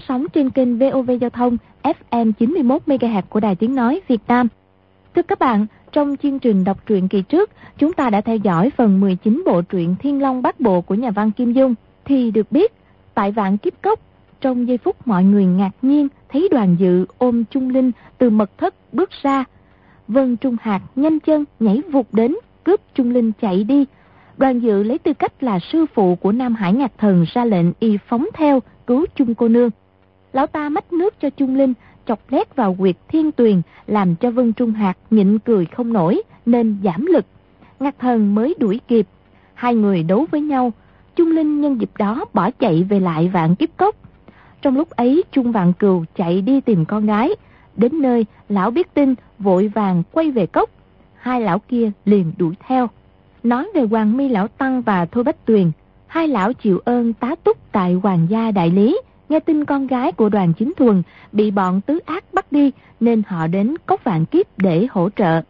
phát sóng trên kênh VOV Giao thông FM 91 MHz của Đài Tiếng nói Việt Nam. Thưa các bạn, trong chương trình đọc truyện kỳ trước, chúng ta đã theo dõi phần 19 bộ truyện Thiên Long Bát Bộ của nhà văn Kim Dung thì được biết tại vạn kiếp cốc trong giây phút mọi người ngạc nhiên thấy đoàn dự ôm Trung Linh từ mật thất bước ra. Vân Trung Hạc nhanh chân nhảy vụt đến cướp Trung Linh chạy đi Đoàn dự lấy tư cách là sư phụ của Nam Hải Ngạc Thần ra lệnh y phóng theo cứu chung cô nương. Lão ta mách nước cho Trung Linh, chọc lét vào quyệt thiên tuyền, làm cho Vân Trung Hạc nhịn cười không nổi, nên giảm lực. Ngạc Thần mới đuổi kịp. Hai người đấu với nhau, Trung Linh nhân dịp đó bỏ chạy về lại vạn kiếp cốc. Trong lúc ấy Trung Vạn Cừu chạy đi tìm con gái. Đến nơi, lão biết tin, vội vàng quay về cốc. Hai lão kia liền đuổi theo nói về Hoàng Mi Lão Tăng và Thôi Bách Tuyền. Hai lão chịu ơn tá túc tại Hoàng gia đại lý, nghe tin con gái của đoàn chính thuần bị bọn tứ ác bắt đi nên họ đến cốc vạn kiếp để hỗ trợ.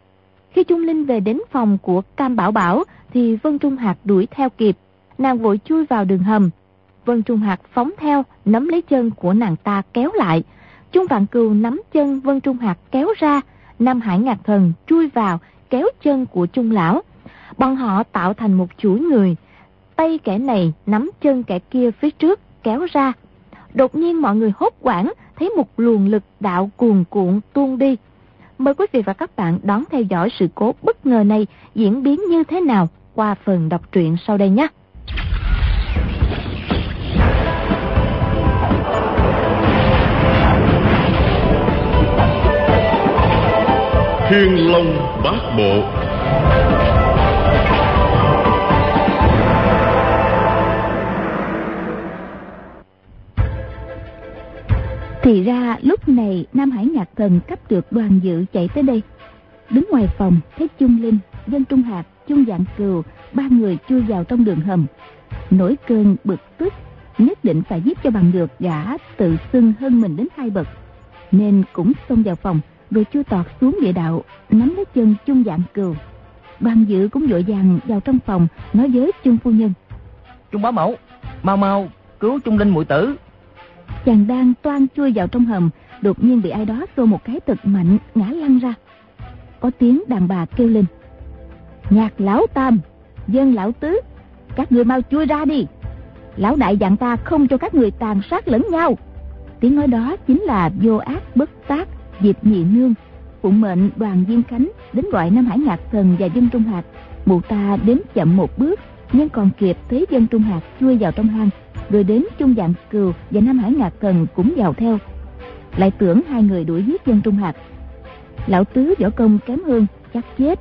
Khi Trung Linh về đến phòng của Cam Bảo Bảo thì Vân Trung Hạc đuổi theo kịp, nàng vội chui vào đường hầm. Vân Trung Hạc phóng theo, nắm lấy chân của nàng ta kéo lại. Trung Vạn Cừu nắm chân Vân Trung Hạc kéo ra, Nam Hải Ngạc Thần chui vào, kéo chân của Trung Lão. Bọn họ tạo thành một chuỗi người, tay kẻ này nắm chân kẻ kia phía trước kéo ra. Đột nhiên mọi người hốt quảng thấy một luồng lực đạo cuồn cuộn tuôn đi. Mời quý vị và các bạn đón theo dõi sự cố bất ngờ này diễn biến như thế nào qua phần đọc truyện sau đây nhé. Thiên Long Bát Bộ Thì ra lúc này Nam Hải Ngạc Thần cấp được đoàn dự chạy tới đây. Đứng ngoài phòng thấy Trung Linh, Dân Trung Hạc, Trung Dạng Cừu, ba người chui vào trong đường hầm. Nổi cơn bực tức, nhất định phải giết cho bằng được gã tự xưng hơn mình đến hai bậc. Nên cũng xông vào phòng, rồi chui tọt xuống địa đạo, nắm lấy chân Trung Dạng Cừu. Đoàn dự cũng vội vàng vào trong phòng, nói với Trung Phu Nhân. Trung Bá Mẫu, mau mau, cứu Trung Linh muội tử, chàng đang toan chui vào trong hầm, đột nhiên bị ai đó xô một cái thật mạnh, ngã lăn ra. Có tiếng đàn bà kêu lên. Nhạc lão tam, dân lão tứ, các người mau chui ra đi. Lão đại dặn ta không cho các người tàn sát lẫn nhau. Tiếng nói đó chính là vô ác bất tác diệp nhị nương, phụng mệnh đoàn viên khánh đến gọi nam hải ngạc thần và dân trung hạt mụ ta đến chậm một bước, nhưng còn kịp thấy dân trung hạt chui vào trong hang rồi đến Trung Dạng Cừu và Nam Hải Ngạc Thần cũng vào theo. Lại tưởng hai người đuổi giết dân Trung Hạp, Lão Tứ võ công kém hơn, chắc chết.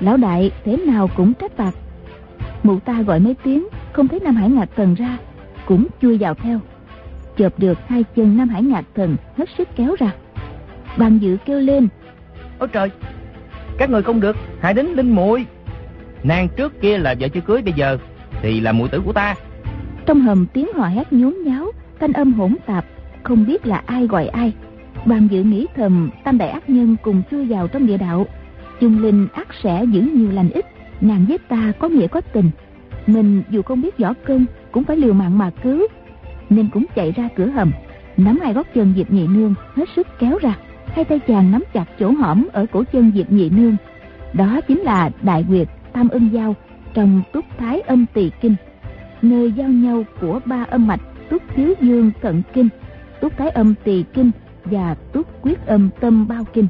Lão Đại thế nào cũng trách phạt. Mụ ta gọi mấy tiếng, không thấy Nam Hải Ngạc Thần ra, cũng chui vào theo. Chộp được hai chân Nam Hải Ngạc Thần hết sức kéo ra. Bàn dự kêu lên. Ôi trời, các người không được, hãy đến Linh muội Nàng trước kia là vợ chưa cưới bây giờ, thì là muội tử của ta. Trong hầm tiếng hò hét nhốn nháo, thanh âm hỗn tạp, không biết là ai gọi ai. Đoàn dự nghĩ thầm tam đại ác nhân cùng chui vào trong địa đạo. chung Linh ác sẽ giữ nhiều lành ít, nàng với ta có nghĩa có tình. Mình dù không biết võ công cũng phải liều mạng mà cứu. Nên cũng chạy ra cửa hầm, nắm hai gót chân Diệp Nhị Nương hết sức kéo ra. Hai tay chàng nắm chặt chỗ hõm ở cổ chân Diệp Nhị Nương. Đó chính là đại quyệt tam ân giao trong túc thái âm tỳ kinh nơi giao nhau của ba âm mạch, túc thiếu dương cận kinh, túc thái âm tỳ kinh và túc quyết âm tâm bao kinh.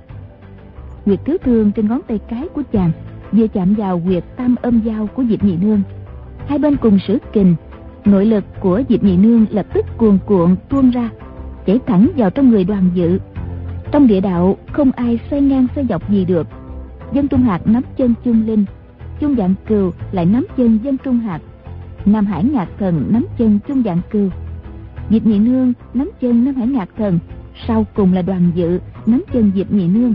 Nguyệt thiếu thương trên ngón tay cái của chàng, vừa chạm vào huyệt tam âm giao của diệp nhị nương. Hai bên cùng sử kình, nội lực của diệp nhị nương lập tức cuồn cuộn tuôn ra, chảy thẳng vào trong người đoàn dự. Trong địa đạo, không ai xoay ngang xoay dọc gì được. Dân trung hạt nắm chân chung linh, chung dạng cừu lại nắm chân dân trung hạt Nam Hải Ngạc Thần nắm chân Trung Dạng Cừu Diệp Nhị Nương nắm chân Nam Hải Ngạc Thần, Sau cùng là đoàn dự nắm chân Diệp Nhị Nương.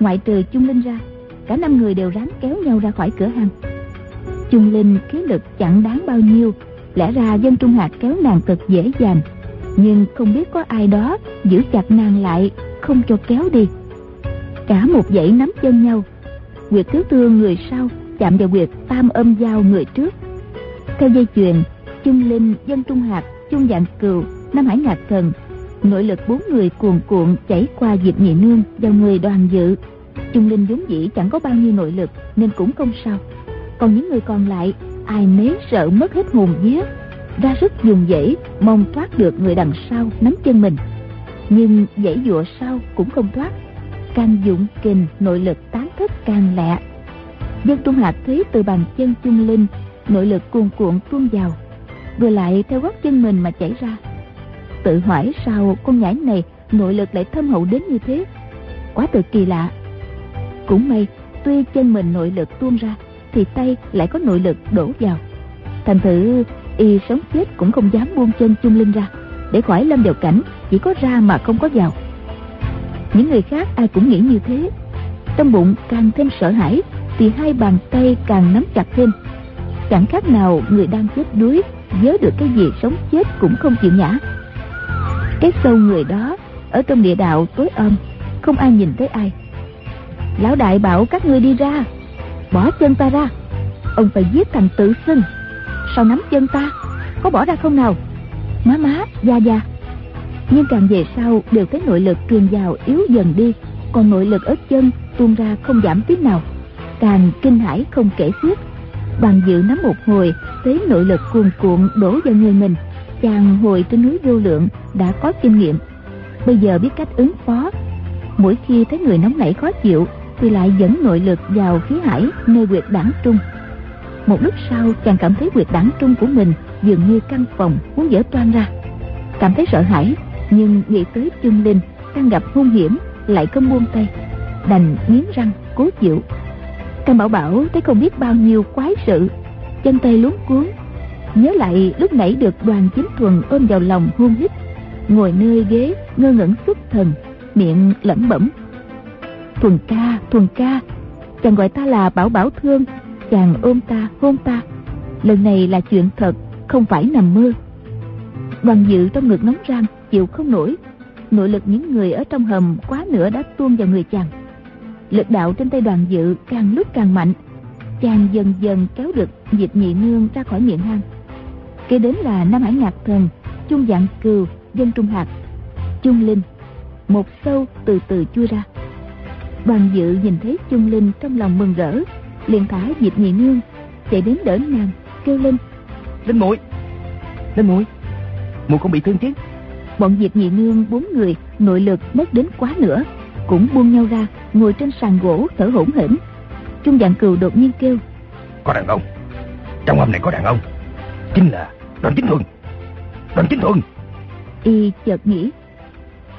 Ngoại trừ Trung Linh ra, Cả năm người đều ráng kéo nhau ra khỏi cửa hàng. Trung Linh khí lực chẳng đáng bao nhiêu, Lẽ ra dân Trung Hạt kéo nàng cực dễ dàng. Nhưng không biết có ai đó Giữ chặt nàng lại, Không cho kéo đi. Cả một dãy nắm chân nhau. Quyệt thứ thương người sau Chạm vào quyệt tam âm giao người trước theo dây chuyền, Chung Linh, Dân Trung Hạt chung dạng cừu nam hải ngạc thần. Nội lực bốn người cuồn cuộn chảy qua diệp nhị nương vào người đoàn dự. Chung linh vốn dĩ chẳng có bao nhiêu nội lực nên cũng không sao. Còn những người còn lại ai nấy sợ mất hết hồn vía. Ra sức dùng dãy mong thoát được người đằng sau nắm chân mình. Nhưng dãy dụa sau cũng không thoát. Càng dụng kình nội lực tán thất càng lẹ dân trung hạt thấy từ bàn chân Chung linh nội lực cuồn cuộn tuôn vào, rồi lại theo gót chân mình mà chảy ra. Tự hỏi sao con nhãi này nội lực lại thâm hậu đến như thế? Quá tự kỳ lạ. Cũng may, tuy chân mình nội lực tuôn ra, thì tay lại có nội lực đổ vào. Thành thử, y sống chết cũng không dám buông chân chung linh ra, để khỏi lâm vào cảnh chỉ có ra mà không có vào. Những người khác ai cũng nghĩ như thế. Trong bụng càng thêm sợ hãi, thì hai bàn tay càng nắm chặt thêm chẳng khác nào người đang chết đuối, nhớ được cái gì sống chết cũng không chịu nhã cái sâu người đó, ở trong địa đạo tối om, không ai nhìn thấy ai. Lão đại bảo các ngươi đi ra, bỏ chân ta ra. Ông phải giết thằng tự xưng. Sao nắm chân ta? Có bỏ ra không nào? Má má da da nhưng càng về sau, đều thấy nội lực truyền vào yếu dần đi. Còn nội lực ở chân tuôn ra không giảm tí nào. Càng kinh hãi không kể xiết bằng dự nắm một hồi thấy nội lực cuồn cuộn đổ vào người mình. Chàng hồi trên núi vô lượng, đã có kinh nghiệm. Bây giờ biết cách ứng phó. Mỗi khi thấy người nóng nảy khó chịu, thì lại dẫn nội lực vào khí hải nơi quyệt đảng trung. Một lúc sau, chàng cảm thấy quyệt đảng trung của mình dường như căn phòng muốn dở toan ra. Cảm thấy sợ hãi, nhưng nghĩ tới chân linh, đang gặp hung hiểm, lại không buông tay. Đành nghiến răng, cố chịu. Cam Bảo Bảo thấy không biết bao nhiêu quái sự Chân tay luống cuốn Nhớ lại lúc nãy được đoàn chính thuần ôm vào lòng hôn hít Ngồi nơi ghế ngơ ngẩn xuất thần Miệng lẩm bẩm. Thuần ca, thuần ca Chàng gọi ta là Bảo Bảo thương Chàng ôm ta, hôn ta. Lần này là chuyện thật Không phải nằm mơ. Đoàn dự trong ngực nóng rang Chịu không nổi. Nội lực những người ở trong hầm quá nữa đã tuôn vào người chàng lực đạo trên tay đoàn dự càng lúc càng mạnh. Chàng dần dần kéo được diệp nhị nương ra khỏi miệng hang. Kế đến là nam hải ngạc thần trung dạng cừu dân trung hạt trung linh. Một sâu từ từ chui ra. Đoàn dự nhìn thấy trung linh trong lòng mừng rỡ liền thả diệp nhị nương chạy đến đỡ nàng kêu lên. Linh muội linh muội muội không bị thương chứ? Bọn diệp nhị nương bốn người nội lực mất đến quá nữa cũng buông nhau ra ngồi trên sàn gỗ thở hổn hển. Trung dạng cừu đột nhiên kêu có đàn ông. Trong hầm này có đàn ông. Chính là đoàn chính thuần. Đoàn chính thuần. Y chợt nghĩ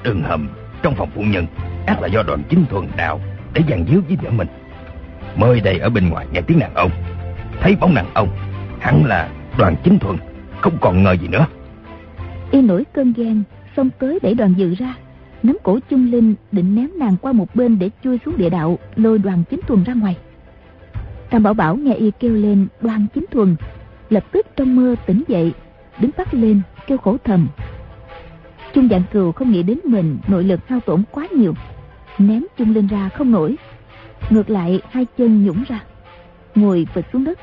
đường hầm trong phòng phụ nhân ác là do đoàn chính thuần đào để dàn díu với vợ mình. Mới đây ở bên ngoài nghe tiếng đàn ông. Thấy bóng đàn ông hẳn là đoàn chính thuần. Không còn ngờ gì nữa. Y nổi cơn ghen xông tới đẩy đoàn dự ra nắm cổ chung linh định ném nàng qua một bên để chui xuống địa đạo, lôi đoàn chính thuần ra ngoài. Tam bảo bảo nghe y kêu lên, đoàn chính thuần, lập tức trong mơ tỉnh dậy, đứng bắt lên, kêu khổ thầm. Chung dạng cừu không nghĩ đến mình, nội lực hao tổn quá nhiều, ném chung linh ra không nổi. Ngược lại, hai chân nhũng ra, ngồi vật xuống đất.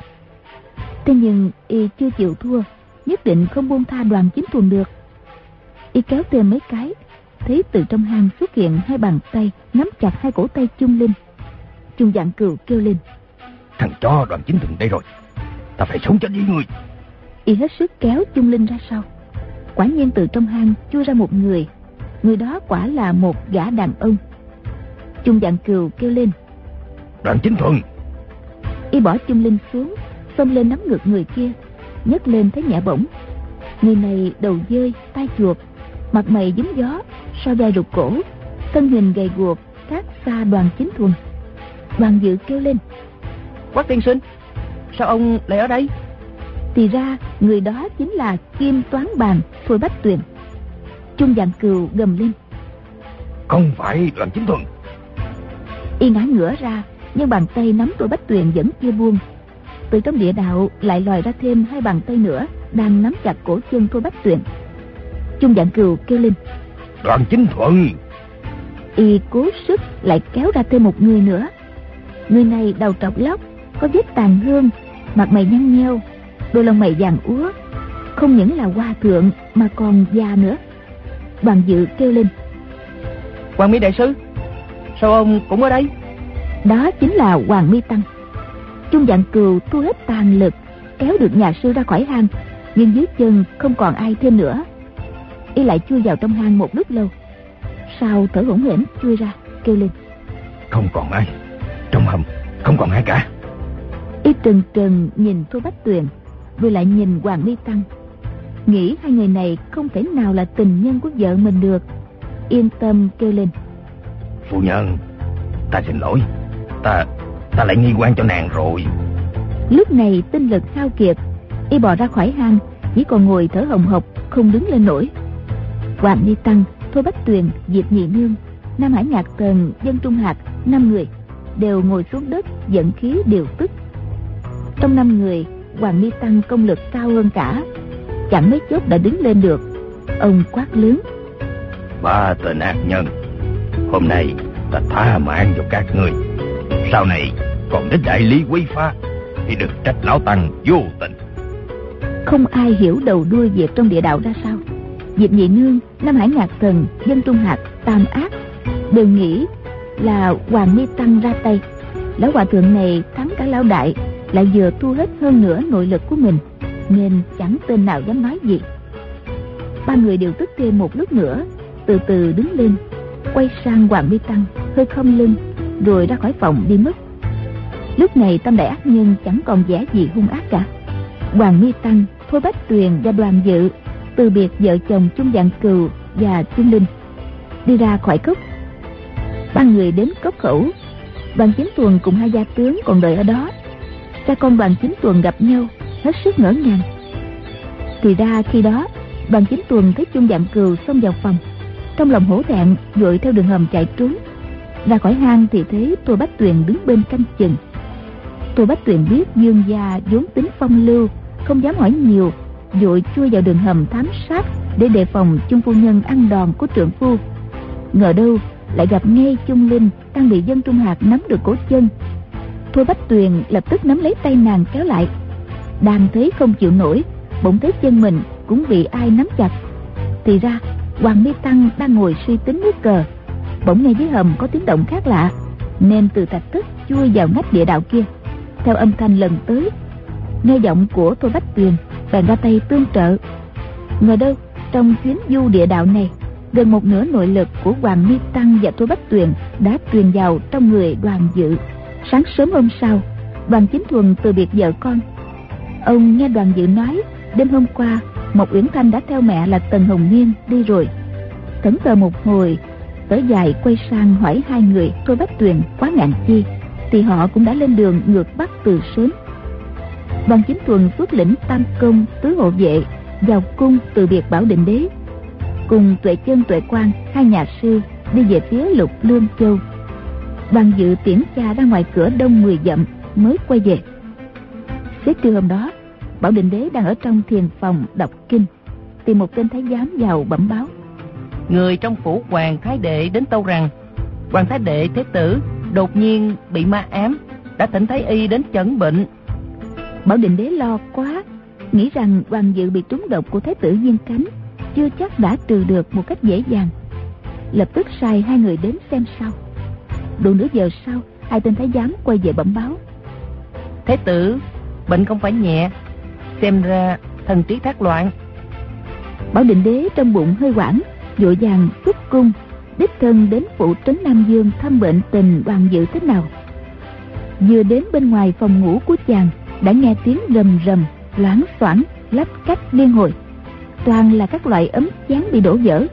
Thế nhưng, y chưa chịu thua, nhất định không buông tha đoàn chính thuần được. Y kéo thêm mấy cái thấy từ trong hang xuất hiện hai bàn tay nắm chặt hai cổ tay chung linh chung dạng cừu kêu lên. Thằng chó đoàn chính thuần đây rồi. Ta phải sống cho đi người. Y hết sức kéo chung linh ra sau. Quả nhiên từ trong hang chui ra một người. Người đó quả là một gã đàn ông. Chung dạng cừu kêu lên. Đoàn chính thuần. Y bỏ chung linh xuống xông lên nắm ngực người kia nhấc lên thấy nhẹ bổng. Người này đầu dơi tay chuột mặt mày dính gió so vai rụt cổ thân hình gầy guộc khác xa đoàn chính thuần. Đoàn dự kêu lên quách tiên sinh sao ông lại ở đây? Thì ra người đó chính là kim toán bàn thôi bách tuyền. Trung dạng cừu gầm lên không phải đoàn chính thuần. Y ngã ngửa ra nhưng bàn tay nắm tôi bách tuyền vẫn chưa buông. Từ trong địa đạo lại lòi ra thêm hai bàn tay nữa đang nắm chặt cổ chân thôi bách tuyền trung dạng cừu kêu lên. Đoàn chính thuận. Y cố sức lại kéo ra thêm một người nữa. Người này đầu trọc lóc có vết tàn hương mặt mày nhăn nheo đôi lông mày vàng úa. Không những là hòa thượng mà còn già nữa. Đoàn dự kêu lên. Hoàng mi đại sư sao ông cũng ở đây? Đó chính là hoàng mi tăng. Trung dạng cừu thu hết tàn lực kéo được nhà sư ra khỏi hang nhưng dưới chân không còn ai thêm nữa y lại chui vào trong hang một lúc lâu. Sau thở hổn hển chui ra kêu lên. Không còn ai. Trong hầm không còn ai cả. Y trừng trừng nhìn thu bách tuyền rồi lại nhìn hoàng mi tăng. Nghĩ hai người này không thể nào là tình nhân của vợ mình được. Yên tâm kêu lên. Phu nhân ta xin lỗi. Ta ta lại nghi quan cho nàng rồi. Lúc này tinh lực hao kiệt y bò ra khỏi hang chỉ còn ngồi thở hồng hộc không đứng lên nổi hoàng ni tăng thôi bách tuyền diệp nhị nương nam hải nhạc tần dân trung hạt năm người đều ngồi xuống đất dẫn khí điều tức. Trong năm người hoàng ni tăng công lực cao hơn cả chẳng mấy chốc đã đứng lên được. Ông quát lớn. Ba tên ác nhân hôm nay ta tha mạng cho các người sau này còn đến đại lý quý phá thì đừng trách lão tăng vô tình. Không ai hiểu đầu đuôi việc trong địa đạo ra sao diệp nhị nương, nam hải ngạc thần, dân trung hạt tam ác, đều nghĩ là hoàng mi tăng ra tay. Lão hòa thượng này thắng cả lão đại, lại vừa thu hết hơn nữa nội lực của mình, nên chẳng tên nào dám nói gì. Ba người đều tức thêm một lúc nữa, từ từ đứng lên, quay sang hoàng mi tăng, hơi không lưng, rồi ra khỏi phòng đi mất. Lúc này tâm đại ác nhân chẳng còn vẻ gì hung ác cả. Hoàng mi tăng thôi bách tuyền và đoàn dự từ biệt vợ chồng Chung dạng cừu và Chung linh đi ra khỏi cốc. Ba người đến cốc khẩu. Đoàn chính tuần cùng hai gia tướng còn đợi ở đó. Cha con đoàn chính tuần gặp nhau, hết sức ngỡ ngàng. Thì ra khi đó, đoàn chính tuần thấy Chung dạng cừu xông vào phòng. Trong lòng hổ thẹn, vội theo đường hầm chạy trốn. Ra khỏi hang thì thấy tô bách tuyền đứng bên canh chừng. Tô bách tuyền biết dương gia vốn tính phong lưu, không dám hỏi nhiều vội chui vào đường hầm thám sát để đề phòng chung phu nhân ăn đòn của trưởng phu. Ngờ đâu lại gặp ngay chung linh đang bị dân trung hạt nắm được cổ chân. Thôi bách tuyền lập tức nắm lấy tay nàng kéo lại. Đang thấy không chịu nổi, bỗng thấy chân mình cũng bị ai nắm chặt. Thì ra, hoàng mi tăng đang ngồi suy tính nước cờ. Bỗng nghe dưới hầm có tiếng động khác lạ, nên từ thạch thất chui vào ngách địa đạo kia. Theo âm thanh lần tới, nghe giọng của thôi bách tuyền bèn ra tay tương trợ. Ngờ đâu, trong chuyến du địa đạo này, gần một nửa nội lực của hoàng mi tăng và thôi bách tuyền đã truyền vào trong người đoàn dự. Sáng sớm hôm sau, đoàn chính thuần từ biệt vợ con. Ông nghe đoàn dự nói, đêm hôm qua một uyển thanh đã theo mẹ là tần hồng nghiên đi rồi. Thẫn thờ một hồi, tới dài quay sang hỏi hai người thôi bách tuyền quá ngạn chi, thì họ cũng đã lên đường ngược bắc từ sớm đoàn chính thuần xuất lĩnh tam công tứ hộ vệ, vào cung từ biệt bảo định đế. Cùng tuệ chân tuệ quan, hai nhà sư đi về phía lục lương châu. Đoàn dự tiễn cha ra ngoài cửa đông mười dặm mới quay về. Xế trưa hôm đó, bảo định đế đang ở trong thiền phòng đọc kinh, tìm một tên thái giám vào bẩm báo. Người trong phủ hoàng thái đệ đến tâu rằng, hoàng thái đệ thế tử đột nhiên bị ma ám, đã thỉnh thái y đến chẩn bệnh bảo định đế lo quá nghĩ rằng hoàng dự bị trúng độc của thái tử viên cánh chưa chắc đã trừ được một cách dễ dàng. Lập tức sai hai người đến xem sau. Đủ nửa giờ sau hai tên thái giám quay về bẩm báo. Thế tử bệnh không phải nhẹ xem ra thần trí thác loạn. Bảo định đế trong bụng hơi hoảng vội vàng xuất cung đích thân đến phụ trấn nam dương thăm bệnh tình đoàn dự thế nào. Vừa đến bên ngoài phòng ngủ của chàng đã nghe tiếng rầm rầm loáng xoảng, lách cách liên hồi. Toàn là các loại ấm chén bị đổ vỡ.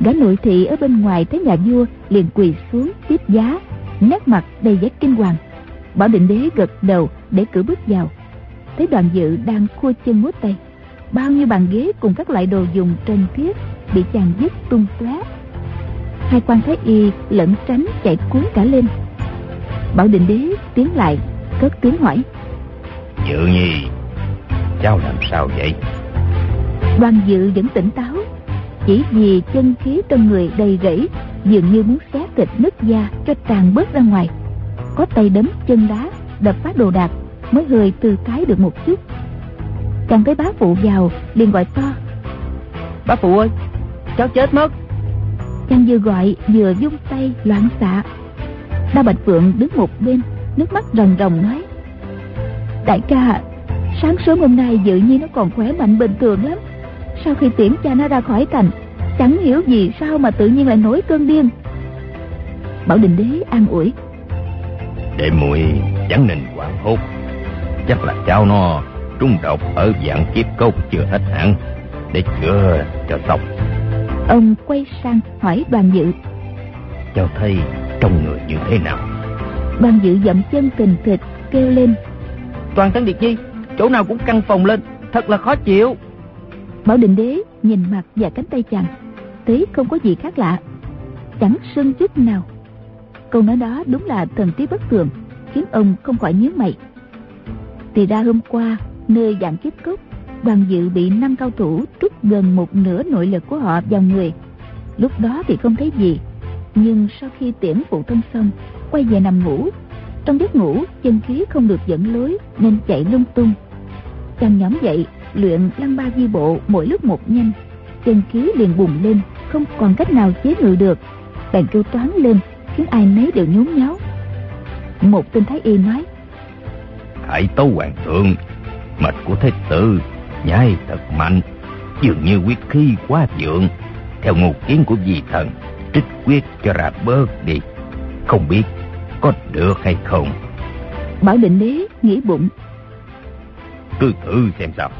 Gã nội thị ở bên ngoài thấy nhà vua liền quỳ xuống tiếp giá, nét mặt đầy vẻ kinh hoàng. Bảo định đế gật đầu để cử bước vào. Thấy đoàn dự đang khua chân múa tay, bao nhiêu bàn ghế cùng các loại đồ dùng trên thiết bị chàng dứt tung tóe. Hai quan thái y lẫn tránh chạy cuốn cả lên. Bảo định đế tiến lại, cất tiếng hỏi dự nhi. Cháu làm sao vậy? Đoàn dự vẫn tỉnh táo. Chỉ vì chân khí trong người đầy rẫy dường như muốn xé thịt nứt da cho tràn bớt ra ngoài. Có tay đấm chân đá đập phá đồ đạc mới hơi tư thái được một chút. Chàng thấy bá phụ vào liền gọi to. Bá phụ ơi cháu chết mất. Chàng vừa gọi vừa dung tay loạn xạ. Đa bạch phượng đứng một bên nước mắt ròng ròng nói đại ca sáng sớm hôm nay dự nhiên nó còn khỏe mạnh bình thường lắm. Sau khi tiễn cha nó ra khỏi thành chẳng hiểu gì sao mà tự nhiên lại nổi cơn điên. Bảo đình đế an ủi. Để muội chẳng nên hoảng hốt. Chắc là cháu nó trúng độc ở dạng kiếp cốt chưa hết hạn để chữa cho xong. Ông quay sang hỏi đoàn dự. Cháu thấy trong người như thế nào? Đoàn dự dậm chân tình thịt kêu lên toàn thân điệt nhi, chỗ nào cũng căng phòng lên, thật là khó chịu. Bảo định đế nhìn mặt và cánh tay chàng, thấy không có gì khác lạ. Chẳng sưng chút nào. Câu nói đó đúng là thần trí bất thường khiến ông không khỏi nhíu mày. Thì ra hôm qua, nơi dạng kiếp cốc, đoàn dự bị năm cao thủ trút gần một nửa nội lực của họ vào người. Lúc đó thì không thấy gì, nhưng sau khi tiễn phụ thân xong, quay về nằm ngủ trong giấc ngủ, chân khí không được dẫn lối, nên chạy lung tung. Chàng nhóm dậy, luyện lăng ba di bộ mỗi lúc một nhanh. Chân khí liền bùng lên, không còn cách nào chế ngự được. Bèn kêu toán lên, khiến ai nấy đều nhốn nháo. Một tên thái y nói, hãy tấu hoàng thượng, Mạch của thế tử, Nhai thật mạnh, Dường như quyết khí quá vượng Theo ngụ kiến của vị thần, Trích quyết cho ra bớt đi. Không biết có được hay không? Bảo định đế nghĩ bụng. Cứ thử xem sao.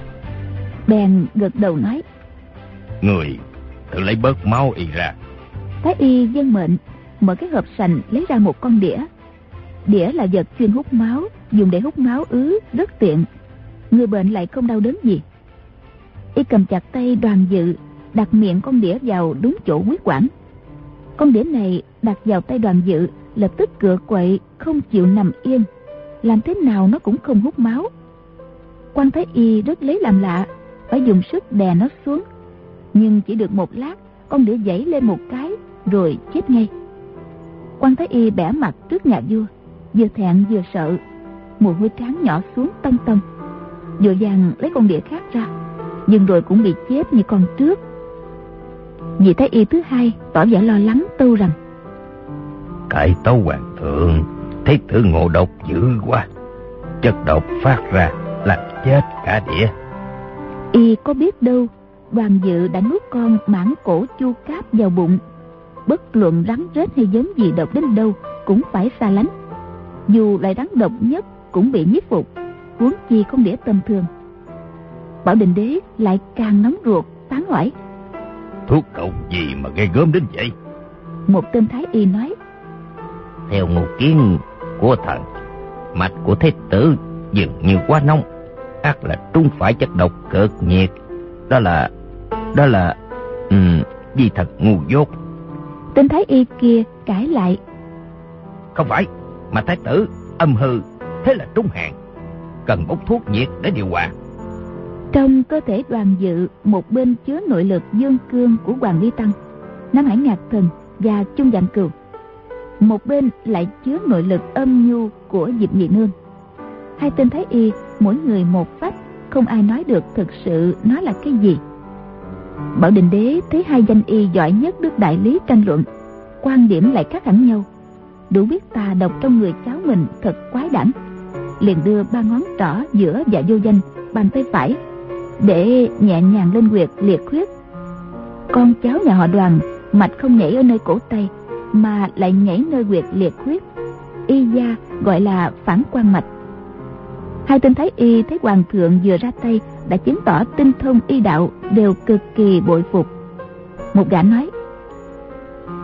Bèn gật đầu nói. Người thử lấy bớt máu y ra. Thái y dân mệnh Mở cái hộp sành lấy ra một con đĩa. Đĩa là vật chuyên hút máu Dùng để hút máu ứ rất tiện. Người bệnh lại không đau đớn gì. Y cầm chặt tay đoàn dự Đặt miệng con đĩa vào đúng chỗ huyết quản. Con đĩa này đặt vào tay đoàn dự Lập tức cựa quậy, Không chịu nằm yên. Làm thế nào nó cũng không hút máu. Quan thái y rất lấy làm lạ, Phải dùng sức đè nó xuống. Nhưng chỉ được một lát, Con đĩa dãy lên một cái, Rồi chết ngay. Quan thái y bẻ mặt trước nhà vua, vừa thẹn vừa sợ. Mồ hôi trán nhỏ xuống tông tông. Vội vàng lấy con đĩa khác ra, nhưng rồi cũng bị chết như con trước. Vị thái y thứ hai tỏ vẻ lo lắng, tâu rằng cải tấu hoàng thượng thấy tử ngộ độc dữ quá. Chất độc phát ra là chết cả đĩa. Y có biết đâu đoàn dự đã nuốt con mãn cổ chu cáp vào bụng. Bất luận rắn rết hay giống gì độc đến đâu cũng phải xa lánh. Dù lại rắn độc nhất cũng bị nhiếp phục huống chi không đĩa tầm thường bảo đình đế lại càng nóng ruột tán hỏi thuốc độc gì mà gây gớm đến vậy? Một tên thái y nói theo ngụ kiến của thần. Mạch của thế tử dường như quá nóng ác là trung phải chất độc cực nhiệt. Đó là đó là um, gì thật ngu dốt. Tên thái y kia cãi lại. Không phải mà thái tử âm hư thế là trung hạn cần bốc thuốc nhiệt để điều hòa. Trong cơ thể đoàn dự một bên chứa nội lực dương cương của hoàng ly tăng nam hải ngạc thần và trung dạng cừu một bên lại chứa nội lực âm nhu của diệp nhị nương. Hai tên thái y, mỗi người một phách, không ai nói được thực sự nó là cái gì. Bảo đình đế thấy hai danh y giỏi nhất đức đại lý tranh luận, quan điểm lại khác hẳn nhau. Đủ biết tà độc trong người cháu mình thật quái đản liền đưa ba ngón trỏ giữa và vô danh, bàn tay phải, để nhẹ nhàng lên quyệt liệt khuyết. Con cháu nhà họ đoàn, mạch không nhảy ở nơi cổ tay mà lại nhảy nơi quyệt liệt huyết. Y gia gọi là phản quan mạch. Hai tên thái y thấy hoàng thượng vừa ra tay đã chứng tỏ tinh thông y đạo đều cực kỳ bội phục. Một gã nói,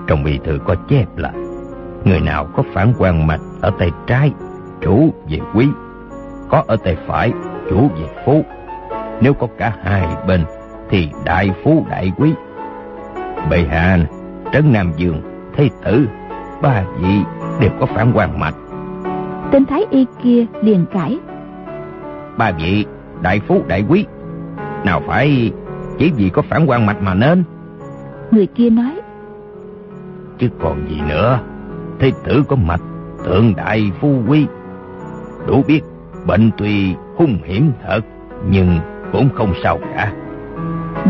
trong y thư có chép là, người nào có phản quan mạch ở tay trái, chủ về quý, có ở tay phải, chủ về phú. Nếu có cả hai bên, thì đại phú đại quý. Bệ hạ, trấn nam dương thế tử ba vị đều có phản quan mạch tên thái y kia liền cãi ba vị đại phú đại quý nào phải chỉ vì có phản quan mạch mà nên người kia nói chứ còn gì nữa thế tử có mạch thượng đại phu quý đủ biết bệnh tuy hung hiểm thật nhưng cũng không sao cả.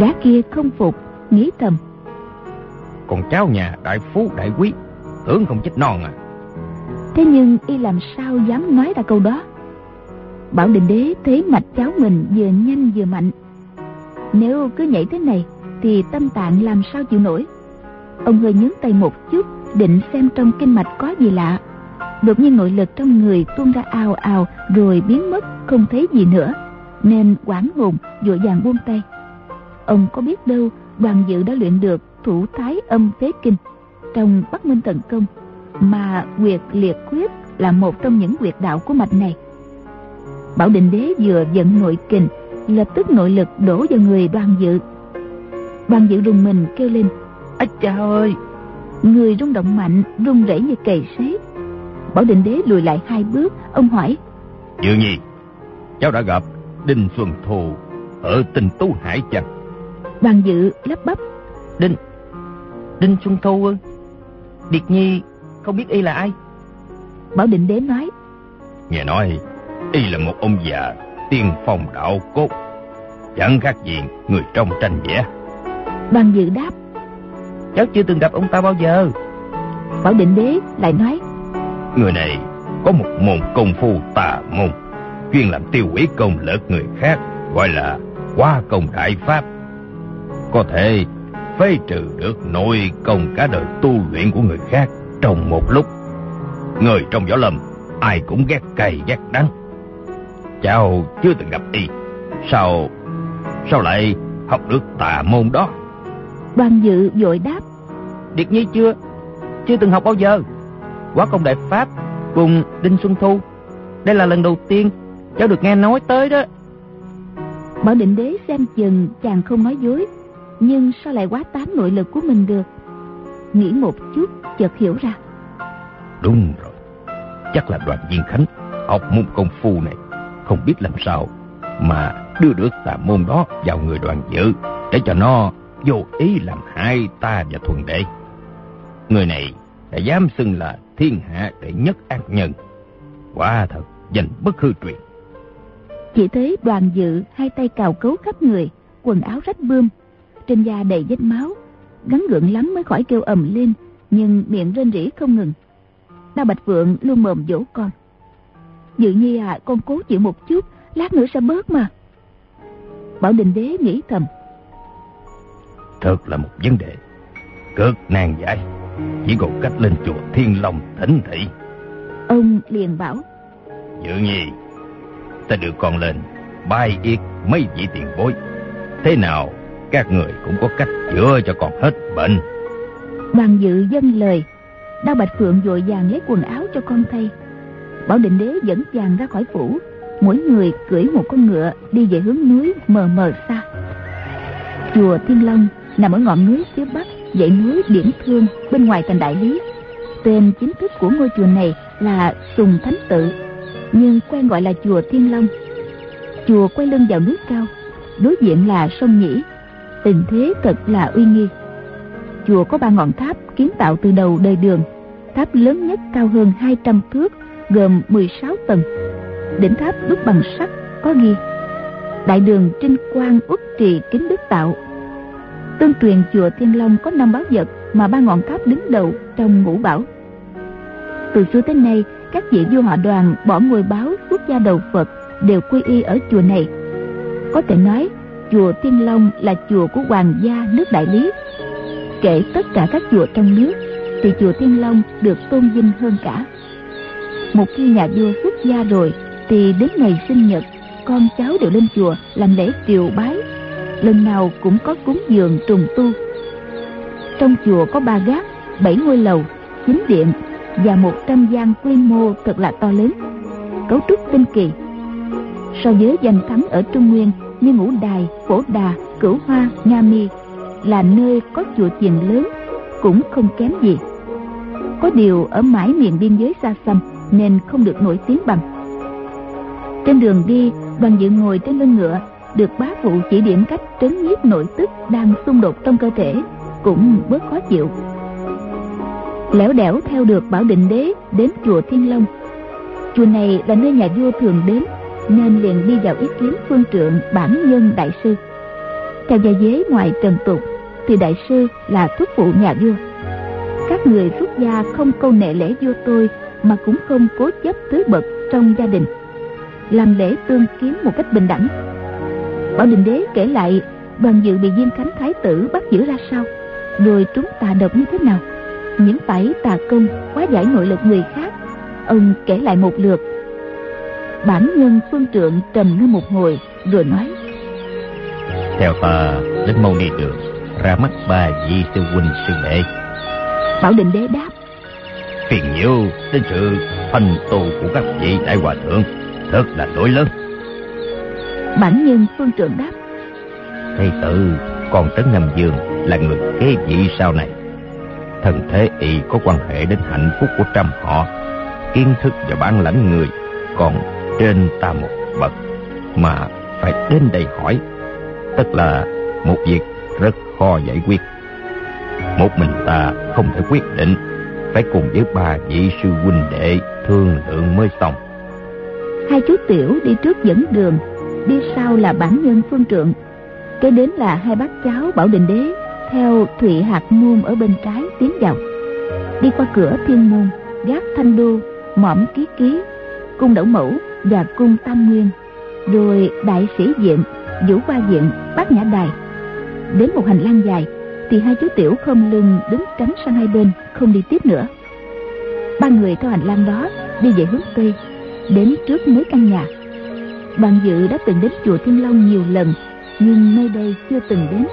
Gã kia không phục, nghĩ thầm. Còn cháu nhà đại phú đại quý, tưởng không chết non à. Thế nhưng y làm sao dám nói ra câu đó? Bảo đình đế thấy mạch cháu mình vừa nhanh vừa mạnh. Nếu cứ nhảy thế này thì tâm tạng làm sao chịu nổi. Ông hơi nhướng tay một chút định xem trong kinh mạch có gì lạ. Đột nhiên nội lực trong người tuôn ra ào ào rồi biến mất không thấy gì nữa. Nên quảng hồn vội vàng buông tay. Ông có biết đâu đoàn dự đã luyện được thủ thái âm phế kinh trong Bắc Minh Tận Công mà quyệt liệt khuyết là một trong những quyệt đạo của mạch này. Bảo Định Đế vừa giận nội kình, lập tức nội lực đổ vào người đoàn dự. Đoàn dự rùng mình kêu lên, Ách cha ơi! Người rung động mạnh, rung rẩy như cầy sét. Bảo Định Đế lùi lại hai bước, ông hỏi, Dự nhi, cháu đã gặp Đinh Xuân Thù ở tinh Tú Hải chăng? Đoàn dự lắp bắp, Đinh... Đinh Xuân Thu ư? Điệt Nhi không biết y là ai? Bảo Định Đế nói, Nghe nói, y là một ông già tiên phong đạo cốt. Chẳng khác gì người trong tranh vẽ. đoàn dự đáp, Cháu chưa từng gặp ông ta bao giờ. Bảo Định Đế lại nói, Người này có một môn công phu tà môn, chuyên làm tiêu hủy công lực người khác, gọi là qua công đại pháp. Có thể phế trừ được nội công cả đời tu luyện của người khác trong một lúc. Người trong võ lâm, ai cũng ghét cay ghét đắng. Cháu chưa từng gặp y, sao, sao lại học được tà môn đó? đoàn dự vội đáp, Điệt Nhi chưa? Chưa từng học bao giờ. Quá công đại pháp cùng Đinh Xuân Thu. Đây là lần đầu tiên cháu được nghe nói tới đó. Bảo Định Đế xem chừng chàng không nói dối, nhưng sao lại quá tán nội lực của mình được? Nghĩ một chút, chợt hiểu ra. Đúng rồi, chắc là đoàn viên khánh học môn công phu này, không biết làm sao mà đưa được tà môn đó vào người đoàn dự để cho nó vô ý làm hại ta và thuần đệ. Người này đã dám xưng là thiên hạ đệ nhất ác nhân. Quả thật, danh bất hư truyền. Chỉ thấy đoàn dự hai tay cào cấu khắp người, quần áo rách bươm, trên da đầy vết máu, gắn gượng lắm mới khỏi kêu ầm lên, nhưng miệng rên rỉ không ngừng. Đao Bạch Phượng luôn mồm dỗ con. Dự nhi à, con cố chịu một chút, lát nữa sẽ bớt mà. Bảo Định Đế nghĩ thầm, Thật là một vấn đề cực nan giải. Chỉ còn cách lên chùa Thiên Long thỉnh thị. ông liền bảo, Dự nhi, ta đưa con lên, bay yết mấy vị tiền bối. Thế nào, các người cũng có cách chữa cho con hết bệnh. đoàn dự dân lời. Đao Bạch Phượng vội vàng lấy quần áo cho con thay. Bảo Định Đế dẫn chàng ra khỏi phủ, mỗi người cưỡi một con ngựa đi về hướng núi mờ mờ xa. Chùa Thiên Long nằm ở ngọn núi phía bắc dãy núi Điển Thương bên ngoài thành Đại Lý. Tên chính thức của ngôi chùa này là Sùng Thánh Tự, nhưng quen gọi là chùa Thiên Long. Chùa quay lưng vào núi cao, đối diện là sông Nhĩ, tình thế thật là uy nghi. Chùa có ba ngọn tháp kiến tạo từ đầu đời Đường, tháp lớn nhất cao hơn 200 thước, gồm 16 tầng. Đỉnh tháp đúc bằng sắt có ghi Đại đường trinh quang uất trì kính đức tạo Tương truyền chùa Thiên Long có năm báo vật mà ba ngọn tháp đứng đầu trong ngũ bảo. Từ xưa tới nay, các vị vua họ đoàn bỏ ngôi báo quốc gia đầu Phật đều quy y ở chùa này. Có thể nói, chùa Thiên Long là chùa của hoàng gia nước Đại Lý. Kể tất cả các chùa trong nước, thì chùa Thiên Long được tôn vinh hơn cả. Một khi nhà vua xuất gia rồi, thì đến ngày sinh nhật, con cháu đều lên chùa làm lễ triều bái lần nào cũng có cúng dường trùng tu trong chùa có ba gác bảy ngôi lầu chín điện và một trăm gian quy mô thật là to lớn cấu trúc tinh kỳ so với danh thắng ở trung nguyên như ngũ đài, phổ đà, cửu hoa, nga mi, là nơi có chùa chiền lớn, cũng không kém gì. Có điều ở mãi miền biên giới xa xăm nên không được nổi tiếng bằng. Trên đường đi, đoàn dự ngồi trên lưng ngựa, được bá phụ chỉ điểm cách trấn nhiếp nội tức đang xung đột trong cơ thể, cũng bớt khó chịu. Lẻo đẻo theo được bảo định đế đến chùa thiên long. Chùa này là nơi nhà vua thường đến nên liền đi vào ý kiến phương trượng bản nhân đại sư. Theo gia giới ngoài trần tục, thì đại sư là thúc phụ nhà vua. Các người xuất gia không câu nệ lễ vua tôi, mà cũng không cố chấp tứ bậc trong gia đình. Làm lễ tương kiến một cách bình đẳng. Bảo đình đế kể lại, đoàn dự bị diêm khánh thái tử bắt giữ ra sao? Rồi chúng tà độc như thế nào? Những phải tà công quá giải nội lực người khác. Ông kể lại một lượt bản nhân phương trượng trầm ngâm một hồi rồi nói. Theo ta đến mâu ni đường ra mắt ba vị sư huynh sư đệ. Bảo định đế đáp. Phiền nhiêu đến sự thành tu của các vị đại hòa thượng thật là lỗi lớn. Bản nhân phương trượng đáp. Thầy tử còn trấn nam dương là người kế vị sau này. Thần thế y có quan hệ đến hạnh phúc của trăm họ kiến thức và bản lãnh người còn trên ta một bậc mà phải đến đây hỏi. Tất là một việc rất khó giải quyết. Một mình ta không thể quyết định. Phải cùng với ba vị sư huynh đệ thương lượng mới xong. Hai chú tiểu đi trước dẫn đường, đi sau là bản nhân phương trượng. Kế đến là hai bác cháu bảo định đế theo thụy hạt môn ở bên trái tiến vào. Đi qua cửa thiên môn, gác thanh đô mỏm ký ký cung đẩu mẫu và cung tam nguyên, rồi đại sĩ diện, vũ hoa diện, bát nhã đài. Đến một hành lang dài, thì hai chú tiểu không lưng đứng tránh sang hai bên, không đi tiếp nữa. Ba người theo hành lang đó đi về hướng tây, đến trước mấy căn nhà. Đoàn dự đã từng đến chùa thiên long nhiều lần, nhưng nơi đây chưa từng đến.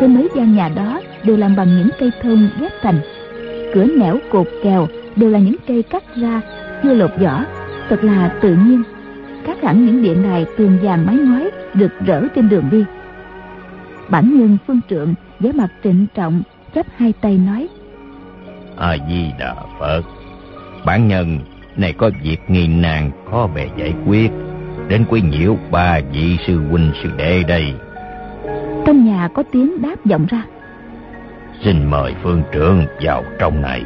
Trên mấy gian nhà đó đều làm bằng những cây thông ghép thành. Cửa nẻo cột kèo đều là những cây cắt ra, chưa lột vỏ thật là tự nhiên. Khác hẳn những điện đài tường vàng mái ngói rực rỡ trên đường đi. Bản nhân phương trượng với mặt trịnh trọng chắp hai tay nói a di đà phật bản nhân này có việc nghi nan khó bề giải quyết. Đến quấy nhiễu ba vị sư huynh sư đệ đây. Trong nhà có tiếng đáp vọng ra. Xin mời phương trưởng vào trong này.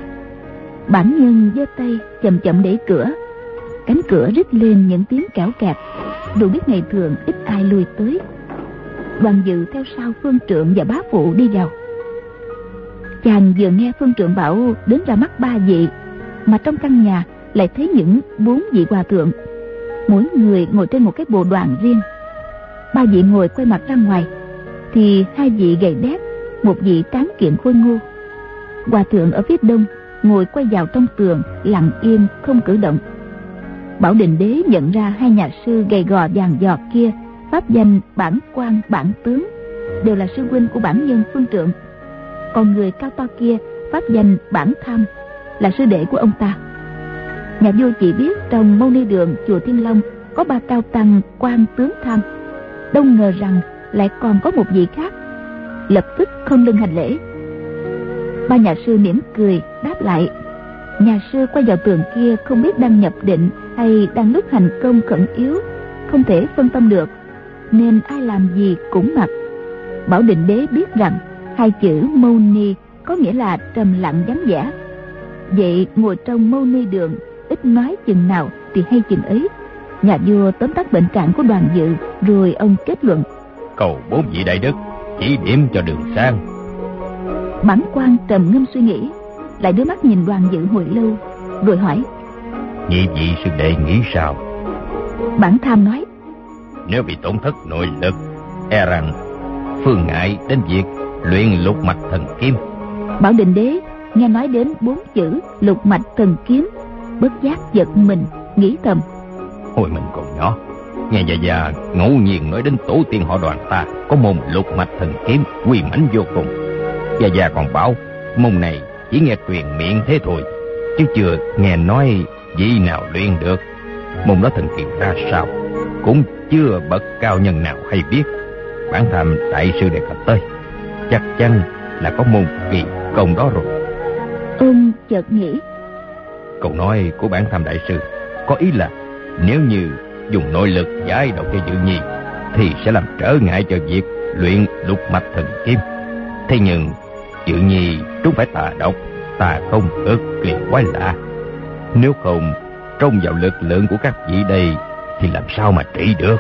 Bản nhân giơ tay chậm chậm đẩy cửa cánh cửa rít lên những tiếng kẽo kẹt. Đủ biết ngày thường ít ai lui tới. Đoàn dự theo sau phương trượng và bá phụ đi vào. Chàng vừa nghe phương trượng bảo đến ra mắt ba vị, mà trong căn nhà lại thấy những bốn vị hòa thượng. Mỗi người ngồi trên một cái bồ đoàn riêng. Ba vị ngồi quay mặt ra ngoài, thì hai vị gầy đét, một vị tráng kiện khôi ngô. Hòa thượng ở phía đông ngồi quay vào trong tường, lặng yên, không cử động bảo định đế nhận ra hai nhà sư gầy gò vàng giọt kia, pháp danh bản quan bản tướng, đều là sư huynh của bản nhân phương trượng còn người cao to kia, pháp danh bản tham, là sư đệ của ông ta. Nhà vua chỉ biết trong mâu ni đường, chùa thiên long, có ba cao tăng quan tướng, tham. Đông ngờ rằng lại còn có một vị khác, lập tức không lưng hành lễ. Ba nhà sư mỉm cười, đáp lại nhà sư quay vào tường kia không biết đang nhập định hay đang lúc hành công khẩn yếu không thể phân tâm được nên ai làm gì cũng mặc. Bảo định đế biết rằng hai chữ mâu ni có nghĩa là trầm lặng vắng vẻ. Vậy ngồi trong mâu ni đường ít nói chừng nào thì hay chừng ấy. Nhà vua tóm tắt bệnh trạng của đoàn dự rồi ông kết luận. Cầu bốn vị đại đức chỉ điểm cho đường sang. Bản quan trầm ngâm suy nghĩ lại đưa mắt nhìn đoàn dự hồi lâu rồi hỏi nhị vị sư đệ nghĩ sao? Bản tham nói nếu bị tổn thất nội lực e rằng phương ngại đến việc luyện lục mạch thần kiếm. Bảo định đế nghe nói đến bốn chữ lục mạch thần kiếm bất giác giật mình nghĩ thầm. Hồi mình còn nhỏ nghe già già ngẫu nhiên nói đến tổ tiên họ đoàn ta có môn lục mạch thần kiếm quy mãnh vô cùng. Già già còn bảo môn này chỉ nghe truyền miệng thế thôi chứ chưa nghe nói vị nào luyện được. Môn đó thần kỳ ra sao cũng chưa bậc cao nhân nào hay biết. Bản tham đại sư đề cập tới chắc chắn là có môn kỳ công đó rồi. Ông chợt nghĩ. Câu nói của bản tham đại sư có ý là nếu như dùng nội lực giải độc cho dự nhi thì sẽ làm trở ngại cho việc luyện lục mạch thần kim thế nhưng chữ nhi trúng phải tà độc, tà không cực kỳ quái lạ. Nếu không, trông vào lực lượng của các vị đây thì làm sao mà trị được?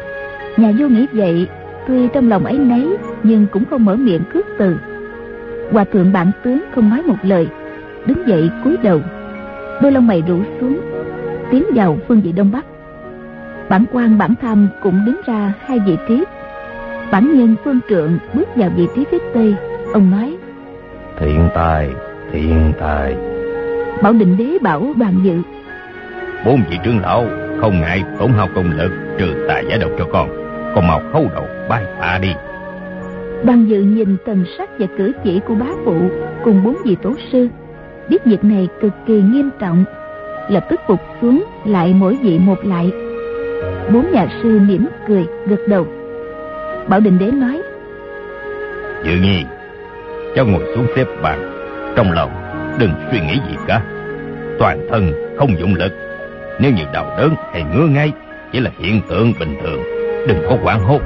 Nhà vua nghĩ vậy, tuy trong lòng ấy nấy, nhưng cũng không mở miệng cướp từ. Hòa thượng bản tướng không nói một lời, đứng dậy cúi đầu. Đôi lông mày rủ xuống, tiến vào phương vị đông bắc. Bản quan bản tham cũng đứng ra hai vị trí. Bản nhân phương trượng bước vào vị trí phía tây, ông nói thiện tài thiện tài. Bảo định đế bảo đoàn dự. Bốn vị trưởng lão không ngại tổn hao công lực trừ tà giải độc cho con. Con mau khâu đầu bay tạ đi. Đoàn dự nhìn tần sắc và cử chỉ của bá phụ cùng bốn vị tổ sư. Biết việc này cực kỳ nghiêm trọng. Lập tức phục xuống lại mỗi vị một lại. Bốn nhà sư mỉm cười gật đầu. Bảo định đế nói dự nhi cháu ngồi xuống xếp bàn trong lòng, đừng suy nghĩ gì cả. Toàn thân không dụng lực. Nếu như đau đớn hay ngứa ngay chỉ là hiện tượng bình thường. Đừng có hoảng hốt.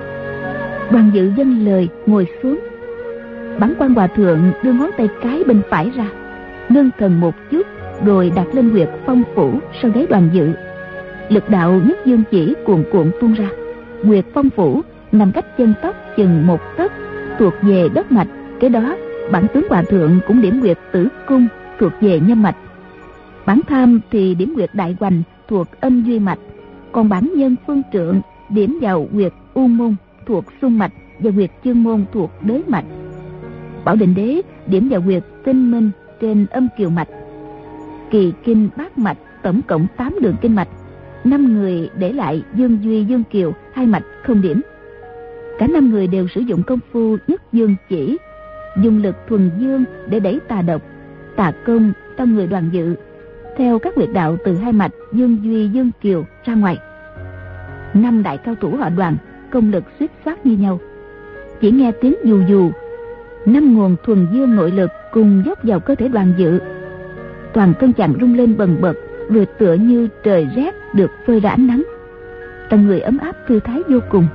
Đoàn dự dân lời, ngồi xuống. Bản quan hòa thượng đưa ngón tay cái bên phải ra. Ngưng thần một chút, rồi đặt lên huyệt phong phủ sau gáy đoàn dự. Lực đạo nhất dương chỉ cuồn cuộn tuôn ra. Huyệt phong phủ, nằm cách chân tóc chừng một tấc, thuộc về đất mạch. Cái đó bản tướng hòa thượng cũng điểm nguyệt tử cung thuộc về nhân mạch. Bản tham thì điểm nguyệt đại hoành thuộc âm duy mạch. Còn bản nhân phương trượng, điểm vào nguyệt u môn thuộc xung mạch và nguyệt chương môn thuộc đới mạch. Bảo định đế điểm vào nguyệt tinh minh trên âm kiều mạch. Kỳ kinh bát mạch, tổng cộng 8 đường kinh mạch. Năm người để lại dương duy dương kiều, hai mạch không điểm. Cả năm người đều sử dụng công phu nhất dương chỉ dùng lực thuần dương để đẩy tà độc, tà công trong người đoàn dự. Theo các huyệt đạo từ hai mạch dương duy, dương kiều ra ngoài, năm đại cao thủ họ đoàn công lực suýt soát như nhau. Chỉ nghe tiếng dù dù, năm nguồn thuần dương nội lực cùng dốc vào cơ thể đoàn dự. Toàn thân chàng rung lên bần bật, vừa tựa như trời rét được phơi ra ánh nắng. Trong người ấm áp thư thái vô cùng.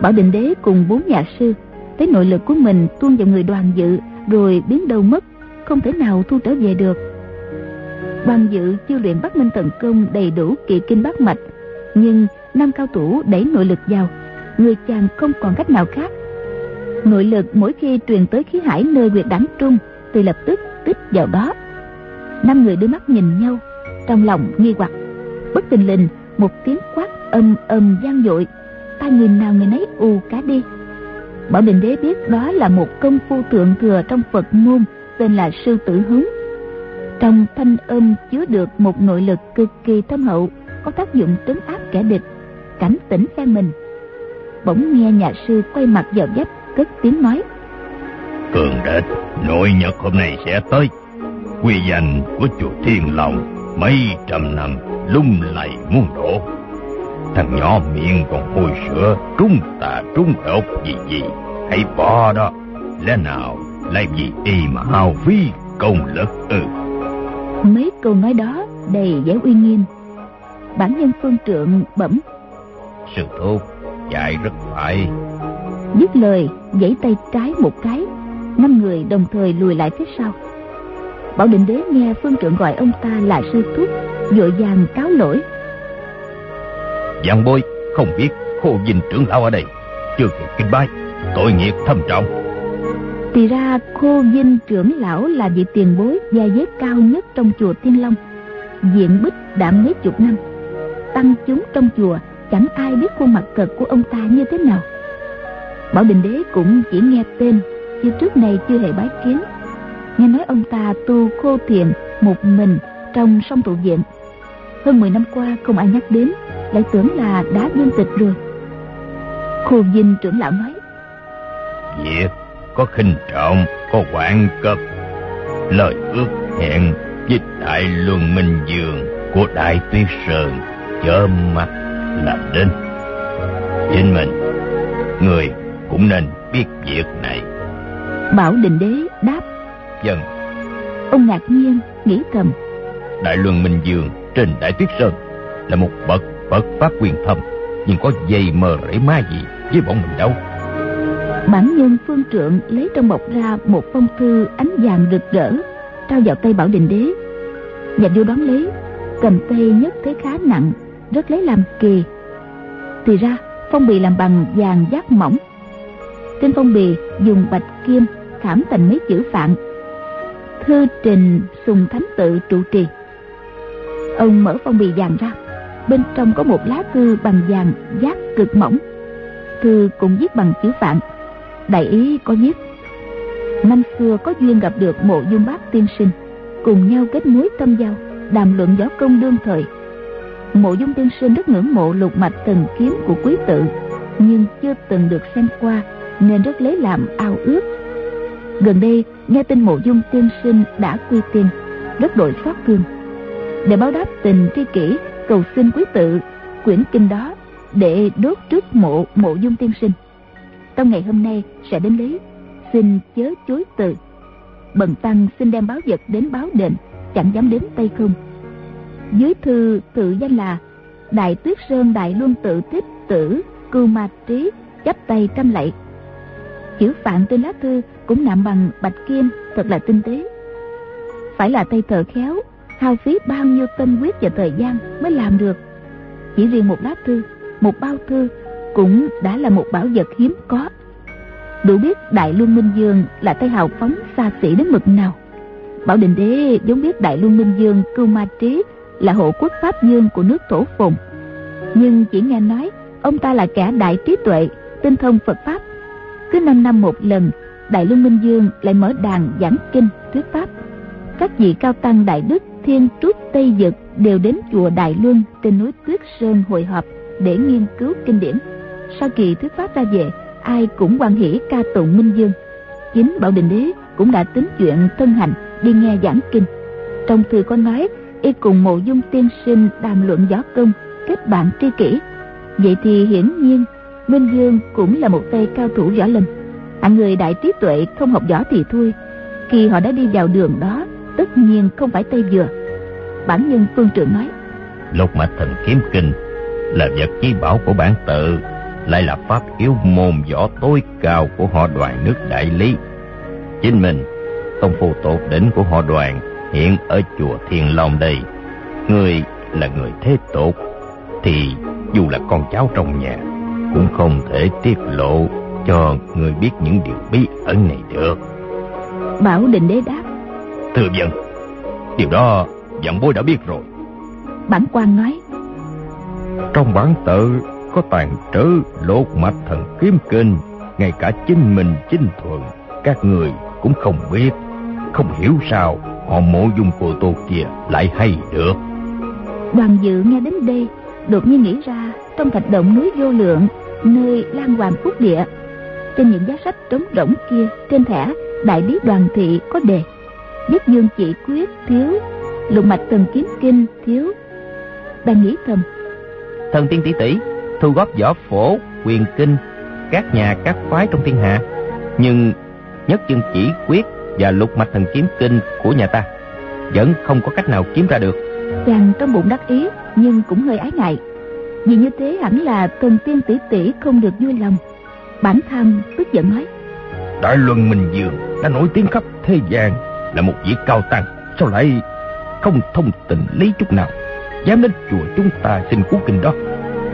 Bảo định đế cùng bốn nhà sư thấy nội lực của mình tuôn vào người đoàn dự, rồi biến đâu mất, không thể nào thu trở về được. Đoàn dự chưa luyện bắt minh tận công đầy đủ kỳ kinh bát mạch, nhưng năm cao thủ đẩy nội lực vào, người chàng không còn cách nào khác. Nội lực mỗi khi truyền tới khí hải nơi huyệt đánh trung, thì lập tức tích vào đó. Năm người đưa mắt nhìn nhau, trong lòng nghi hoặc, bất tình lình, một tiếng quát âm âm vang dội. Tai người nào người nấy ù cả đi bảo định đế biết đó là một công phu thượng thừa trong phật môn tên là sư tử hứng. Trong thanh âm chứa được một nội lực cực kỳ thâm hậu có tác dụng trấn áp kẻ địch cảnh tỉnh phe mình. Bỗng nghe nhà sư quay mặt vào dách, cất tiếng nói. Cường địch nội nhật hôm nay sẽ tới. Quy danh của chùa thiên long mấy trăm năm lung lầy muôn độ thằng nhỏ miệng còn hôi sữa trúng tà trúng ốc gì gì. Hãy bỏ đó. Lẽ nào lại vì y mà hao phí công lực ư? Mấy câu nói đó đầy vẻ uy nghiêm. Bản nhân phương trượng bẩm sư thúc dạy rất phải. dứt lời giãy tay trái một cái. Năm người đồng thời lùi lại phía sau. Bảo định đế nghe phương trượng gọi ông ta là sư thúc vội vàng cáo lỗi Giang bôi, không biết khô dinh trưởng lão ở đây. Chưa kịp kinh bái, tội nghiệp thâm trọng. Thì ra khô dinh trưởng lão là vị tiền bối gia giới cao nhất trong chùa thiên long. Diện bích đã mấy chục năm. Tăng chúng trong chùa, chẳng ai biết khuôn mặt cực của ông ta như thế nào. Bảo đình đế cũng chỉ nghe tên, chứ trước này chưa hề bái kiến. Nghe nói ông ta tu khô thiền một mình trong sông tụ viện. Hơn 10 năm qua không ai nhắc đến lại tưởng là đã viên tịch rồi. Khô dinh trưởng lão nói việc có khinh trọng có quản cấp lời ước hẹn với đại luân minh dương của đại tuyết sơn chớ mắt làm đến. Chính mình người cũng nên biết việc này. Bảo định đế đáp dân ông ngạc nhiên nghĩ thầm đại luân minh dương trên đại tuyết sơn là một bậc phật pháp quyền thâm, nhưng có dây mờ rễ ma gì với bọn mình đâu. Bản nhân phương trượng lấy trong bọc ra một phong thư ánh vàng rực rỡ, trao vào tay bảo định đế. Nhà vua đón lấy, cầm tay nhất thế khá nặng, rất lấy làm kỳ thì ra, phong bì làm bằng vàng giác mỏng. Trên phong bì dùng bạch kim khảm thành mấy chữ phạn. Thư trình sùng thánh tự trụ trì. Ông mở phong bì vàng ra bên trong có một lá thư bằng vàng giác cực mỏng. Thư cũng viết bằng chữ phạn. Đại ý có viết năm xưa có duyên gặp được mộ dung bác tiên sinh, cùng nhau kết nối tâm giao, đàm luận võ công đương thời. Mộ dung tiên sinh rất ngưỡng mộ lục mạch thần kiếm của quý tự, nhưng chưa từng được xem qua, nên rất lấy làm ao ước. Gần đây, nghe tin mộ dung tiên sinh đã quy tiên rất đội xót thương để báo đáp tình tri kỷ cầu xin quý tự, quyển kinh đó, để đốt trước mộ mộ dung tiên sinh. Trong ngày hôm nay sẽ đến lấy xin chớ chối từ. Bần tăng xin đem báo vật đến báo đền, chẳng dám đến tay không. Dưới thư, tự danh là đại tuyết sơn đại luân tự thích tử cưu ma trí, chắp tay trăm lạy. Chữ phạn trên lá thư cũng nạm bằng bạch kim, thật là tinh tế. Phải là tay thợ khéo hao phí bao nhiêu tâm huyết và thời gian mới làm được? Chỉ riêng một lá thư, một bao thư cũng đã là một bảo vật hiếm có. Đủ biết đại luân minh dương là tay hào phóng xa xỉ đến mực nào. Bảo định đế giống biết đại luân minh dương cưu ma trí là hộ quốc pháp dương của nước thổ phồn. Nhưng chỉ nghe nói, ông ta là kẻ đại trí tuệ, tinh thông phật pháp. Cứ năm năm một lần, đại luân minh dương lại mở đàn giảng kinh thuyết pháp. Các vị cao tăng đại đức thiên trúc tây dực đều đến chùa đại luân trên núi tuyết sơn hội họp để nghiên cứu kinh điển. Sau kỳ thuyết pháp ra về, ai cũng quan hỷ ca tụng minh dương. Chính bảo đình đế cũng đã tính chuyện thân hành đi nghe giảng kinh. Trong thư có nói, y cùng mộ dung tiên sinh đàm luận võ công, kết bạn tri kỷ. Vậy thì hiển nhiên, minh dương cũng là một tay cao thủ võ lâm. Hạng người đại trí tuệ không học võ thì thôi. Khi họ đã đi vào đường đó tất nhiên không phải tay vừa. Bản nhân phương trưởng nói lục mạch thần kiếm kinh là vật chi bảo của bản tự lại là pháp yếu môn võ tối cao của họ đoàn nước đại lý. Chính mình công phu tột đỉnh của họ đoàn hiện ở chùa thiên long đây. Người là người thế tột thì dù là con cháu trong nhà cũng không thể tiết lộ cho người biết những điều bí ẩn này được. Bảo định đế đáp thưa dân điều đó dặn bối đã biết rồi. Bản quan nói. Trong bản tự có tàn trữ lột mạch thần kiếm kinh ngay cả chính mình chính thuận các người cũng không biết không hiểu sao họ mộ dung của tô kia lại hay được. Đoàn dự nghe đến đây đột nhiên nghĩ ra trong thạch động núi vô lượng nơi lan hoàng phúc địa trên những giá sách trống rỗng kia trên thẻ đại lý đoàn thị có đề nhất dương chỉ quyết thiếu lục mạch thần kiếm kinh thiếu. Đang nghĩ thầm. Thần tiên tỷ tỷ thu góp võ phổ quyền kinh các nhà các phái trong thiên hạ. Nhưng nhất dương chỉ quyết và lục mạch thần kiếm kinh của nhà ta vẫn không có cách nào kiếm ra được. Chàng trong bụng đắc ý nhưng cũng hơi ái ngại. Vì như thế hẳn là thần tiên tỷ tỷ không được vui lòng. Bản tham tức giận nói đại luân minh dương đã nổi tiếng khắp thế gian là một vị cao tăng sao lại không thông tình lý chút nào? Dám đến chùa chúng ta xin cuốn kinh đó.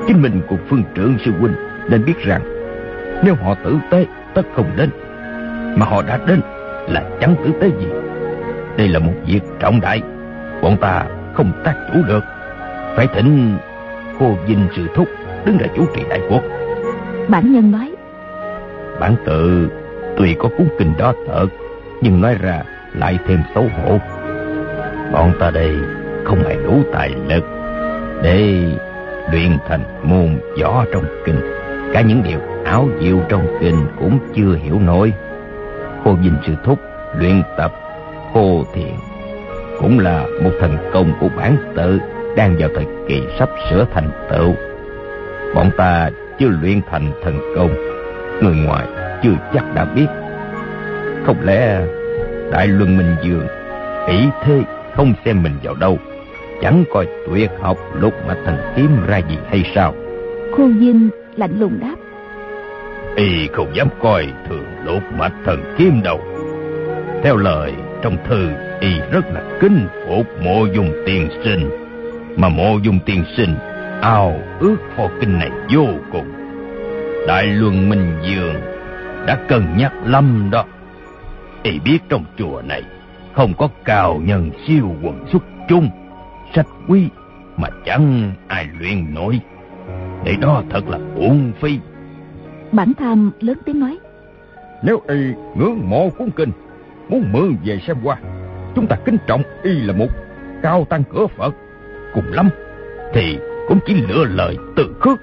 Chính mình cùng phương trưởng sư huynh nên biết rằng nếu họ tử tế tất không đến. Mà họ đã đến là chẳng tử tế gì. Đây là một việc trọng đại bọn ta không tác chủ được. Phải thỉnh cô dinh sự thúc đứng ra chủ trì đại cuộc. Bản nhân nói. Bản tự tuy có cuốn kinh đó thật nhưng nói ra lại thêm xấu hổ. Bọn ta đây không hề đủ tài lực để luyện thành môn võ trong kinh. Cả những điều áo diệu trong kinh cũng chưa hiểu nổi. Khô dinh sư thúc luyện tập khô thiện cũng là một thành công của bản tự đang vào thời kỳ sắp sửa thành tựu. Bọn ta chưa luyện thành thần công, người ngoài chưa chắc đã biết. Không lẽ đại luân minh dương. Ý thế không xem mình vào đâu. Chẳng coi tuyệt học lục mạch thần kiếm ra gì hay sao? Khô Dinh lạnh lùng đáp. Y không dám coi thường lục mạch thần kiếm đâu. Theo lời trong thư y rất là kính phục mộ dung tiên sinh. Mà mộ dung tiên sinh ao ước pho kinh này vô cùng. Đại luân Minh Dương đã cân nhắc lâm đó. Y biết trong chùa này không có cao nhân siêu quần xuất chung, sách quý mà chẳng ai luyện nổi. Để đó thật là uổng phi. Bản tham lớn tiếng nói. Nếu y ngưỡng mộ cuốn kinh, muốn mượn về xem qua, chúng ta kính trọng y là một cao tăng cửa Phật. Cùng lắm, thì cũng chỉ lựa lời từ khước.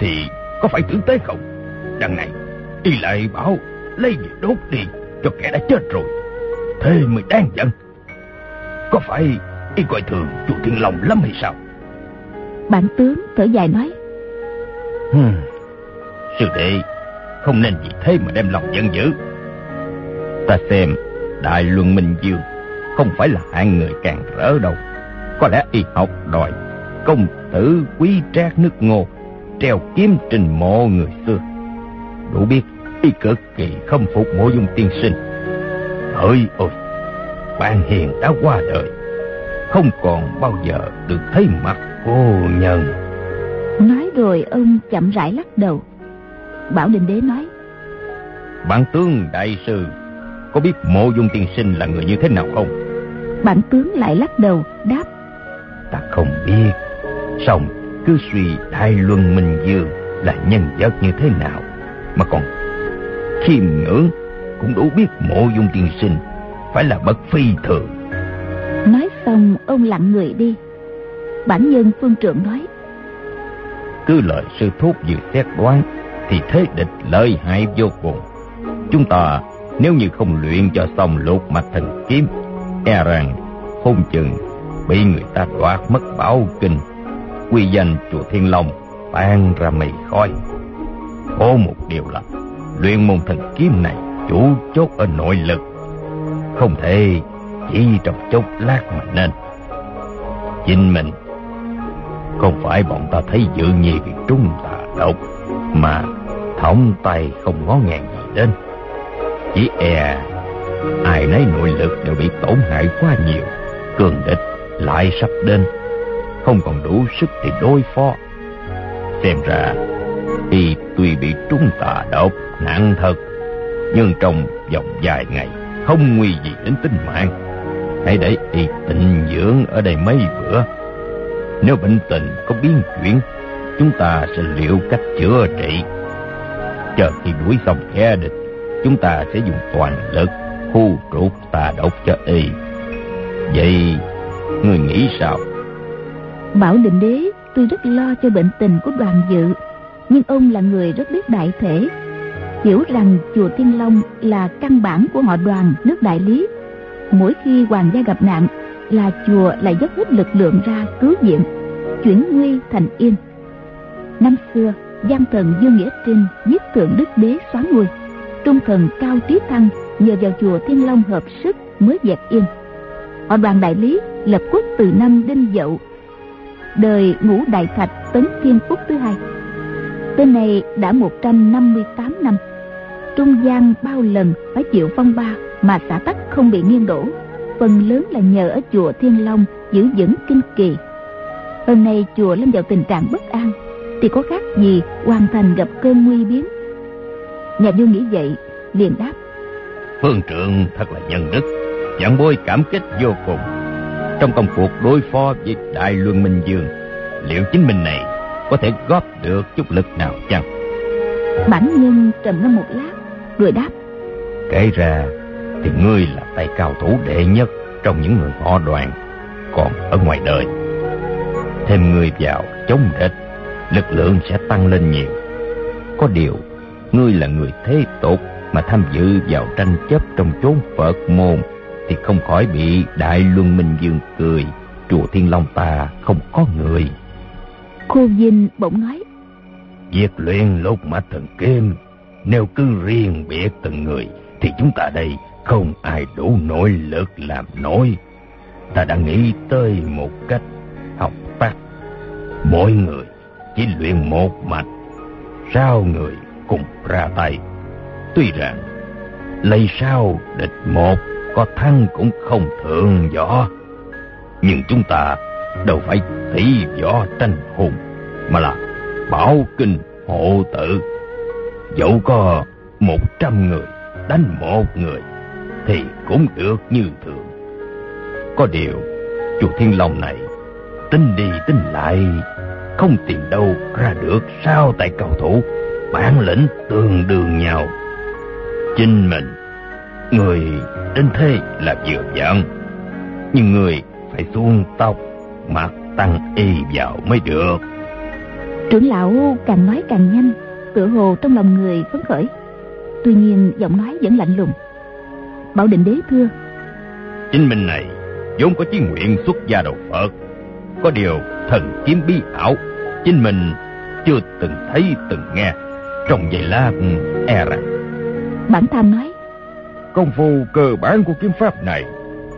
Thì có phải tử tế không? Đằng này, y lại bảo lấy về đốt đi cho kẻ đã chết rồi. Thế mới đáng giận. Có phải y coi thường chùa Thiên Long lắm hay sao? Bản tướng thở dài nói. Hmm. Sư đệ, không nên vì thế mà đem lòng giận dữ. Ta xem Đại Luân Minh Dương không phải là hạng người càng rỡ đâu. Có lẽ y học đòi công tử quý trác nước ngô treo kiếm trình mộ người xưa. Đủ biết y cực kỳ khâm phục mộ dung tiên sinh. Ơi ôi, bạn hiền đã qua đời, không còn bao giờ được thấy mặt cô nhân. Nói rồi ông chậm rãi lắc đầu. Bảo Đình Đế nói. Bản tướng đại sư có biết mộ dung tiên sinh là người như thế nào không? Bản tướng lại lắc đầu đáp. Ta không biết. Xong cứ suy Đại Luân Minh Dương là nhân vật như thế nào mà còn khiêm ngưỡng cũng đủ biết mộ dung tiên sinh phải là bậc phi thường. Nói xong ông lặng người đi. Bản nhân phương trượng nói. Cứ lời sư thúc vừa xét đoán thì thế địch lợi hại vô cùng. Chúng ta nếu như không luyện cho xong lục mạch thần kiếm, e rằng hôn chừng bị người ta đoạt mất bảo kinh, quy danh chùa Thiên Long tan ra mây khói. Có một điều là luyện môn thần kiếm này chủ chốt ở nội lực, không thể chỉ trong chốc lát mà nên. Chính mình không phải bọn ta thấy dự nhi vì trung tà độc mà thống tay không ngó ngàng gì đến. Chỉ e ai nấy nội lực đều bị tổn hại quá nhiều cường địch lại sắp đến. Không còn đủ sức thì đối phó. Xem ra y tuy bị trúng tà độc nặng thật, nhưng trong vòng vài ngày không nguy gì đến tính mạng. Hãy để y tịnh dưỡng ở đây mấy bữa. Nếu bệnh tình có biến chuyển, chúng ta sẽ liệu cách chữa trị. Chờ khi đuổi xong kẻ địch, chúng ta sẽ dùng toàn lực khu trục tà độc cho y. Vậy, người nghĩ sao? Bảo định đế tuy rất lo cho bệnh tình của đoàn dự nhưng ông là người rất biết đại thể. Hiểu rằng chùa Thiên long là căn bản của họ đoàn nước đại lý. Mỗi khi hoàng gia gặp nạn, là chùa lại dốc hết lực lượng ra cứu viện, chuyển nguy thành yên. Năm xưa gian thần dương nghĩa trinh giết thượng đức đế xóa ngôi. Trung thần cao trí thăng nhờ vào chùa thiên long hợp sức mới dẹp yên. Họ đoàn đại lý lập quốc từ năm đinh dậu, đời ngũ đại thạch tấn thiên phúc thứ hai tên này đã 158 năm trung gian bao lần phải chịu phong ba mà xã tắc không bị nghiêng đổ. Phần lớn là nhờ ở chùa thiên long giữ vững kinh kỳ. Hôm nay chùa lâm vào tình trạng bất an, thì có khác gì hoàn thành gặp cơn nguy biến? Nhà vua nghĩ vậy, liền đáp. Phương trượng thật là nhân đức giảng bôi cảm kích vô cùng. Trong công cuộc đối phó với đại luân minh dương, liệu chính mình này có thể góp được chút lực nào chăng? Bản nhân trầm ngâm một lát rồi đáp. Kể ra thì ngươi là tay cao thủ đệ nhất trong những người họ đoàn còn ở ngoài đời. Thêm ngươi vào chống địch lực lượng sẽ tăng lên nhiều. Có điều ngươi là người thế tục mà tham dự vào tranh chấp trong chốn phật môn thì không khỏi bị đại luân minh dương cười. Chùa thiên long ta không có người khô dinh bỗng nói. Việc luyện lục mạch thần kim nếu cứ riêng biệt từng người, thì chúng ta đây không ai đủ nội lực làm nổi. Ta đã nghĩ tới một cách học tắt mỗi người chỉ luyện một mạch sao người cùng ra tay. Tuy rằng, lấy sao địch một có thăng cũng không thường võ nhưng chúng ta đâu phải tỷ võ tranh hùng mà là bảo kinh hộ tự. Dẫu có một trăm người đánh một người thì cũng được như thường. Có điều, chùa Thiên Long này tính đi tính lại không tìm đâu ra được sao tại cầu thủ bản lĩnh tương đương nhau. Chính mình, người đến thế là vừa vặn, nhưng người phải xuống tóc, mặt tăng y vào mới được. Trưởng lão càng nói càng nhanh, tựa hồ trong lòng người phấn khởi. Tuy nhiên giọng nói vẫn lạnh lùng. Bảo định đế thưa. Chính mình này vốn có chí nguyện xuất gia đầu Phật. Có điều thần kiếm bí ảo, chính mình chưa từng thấy từng nghe. Trong vậy là e rằng. Bản tham nói. Công phu cơ bản của kiếm pháp này,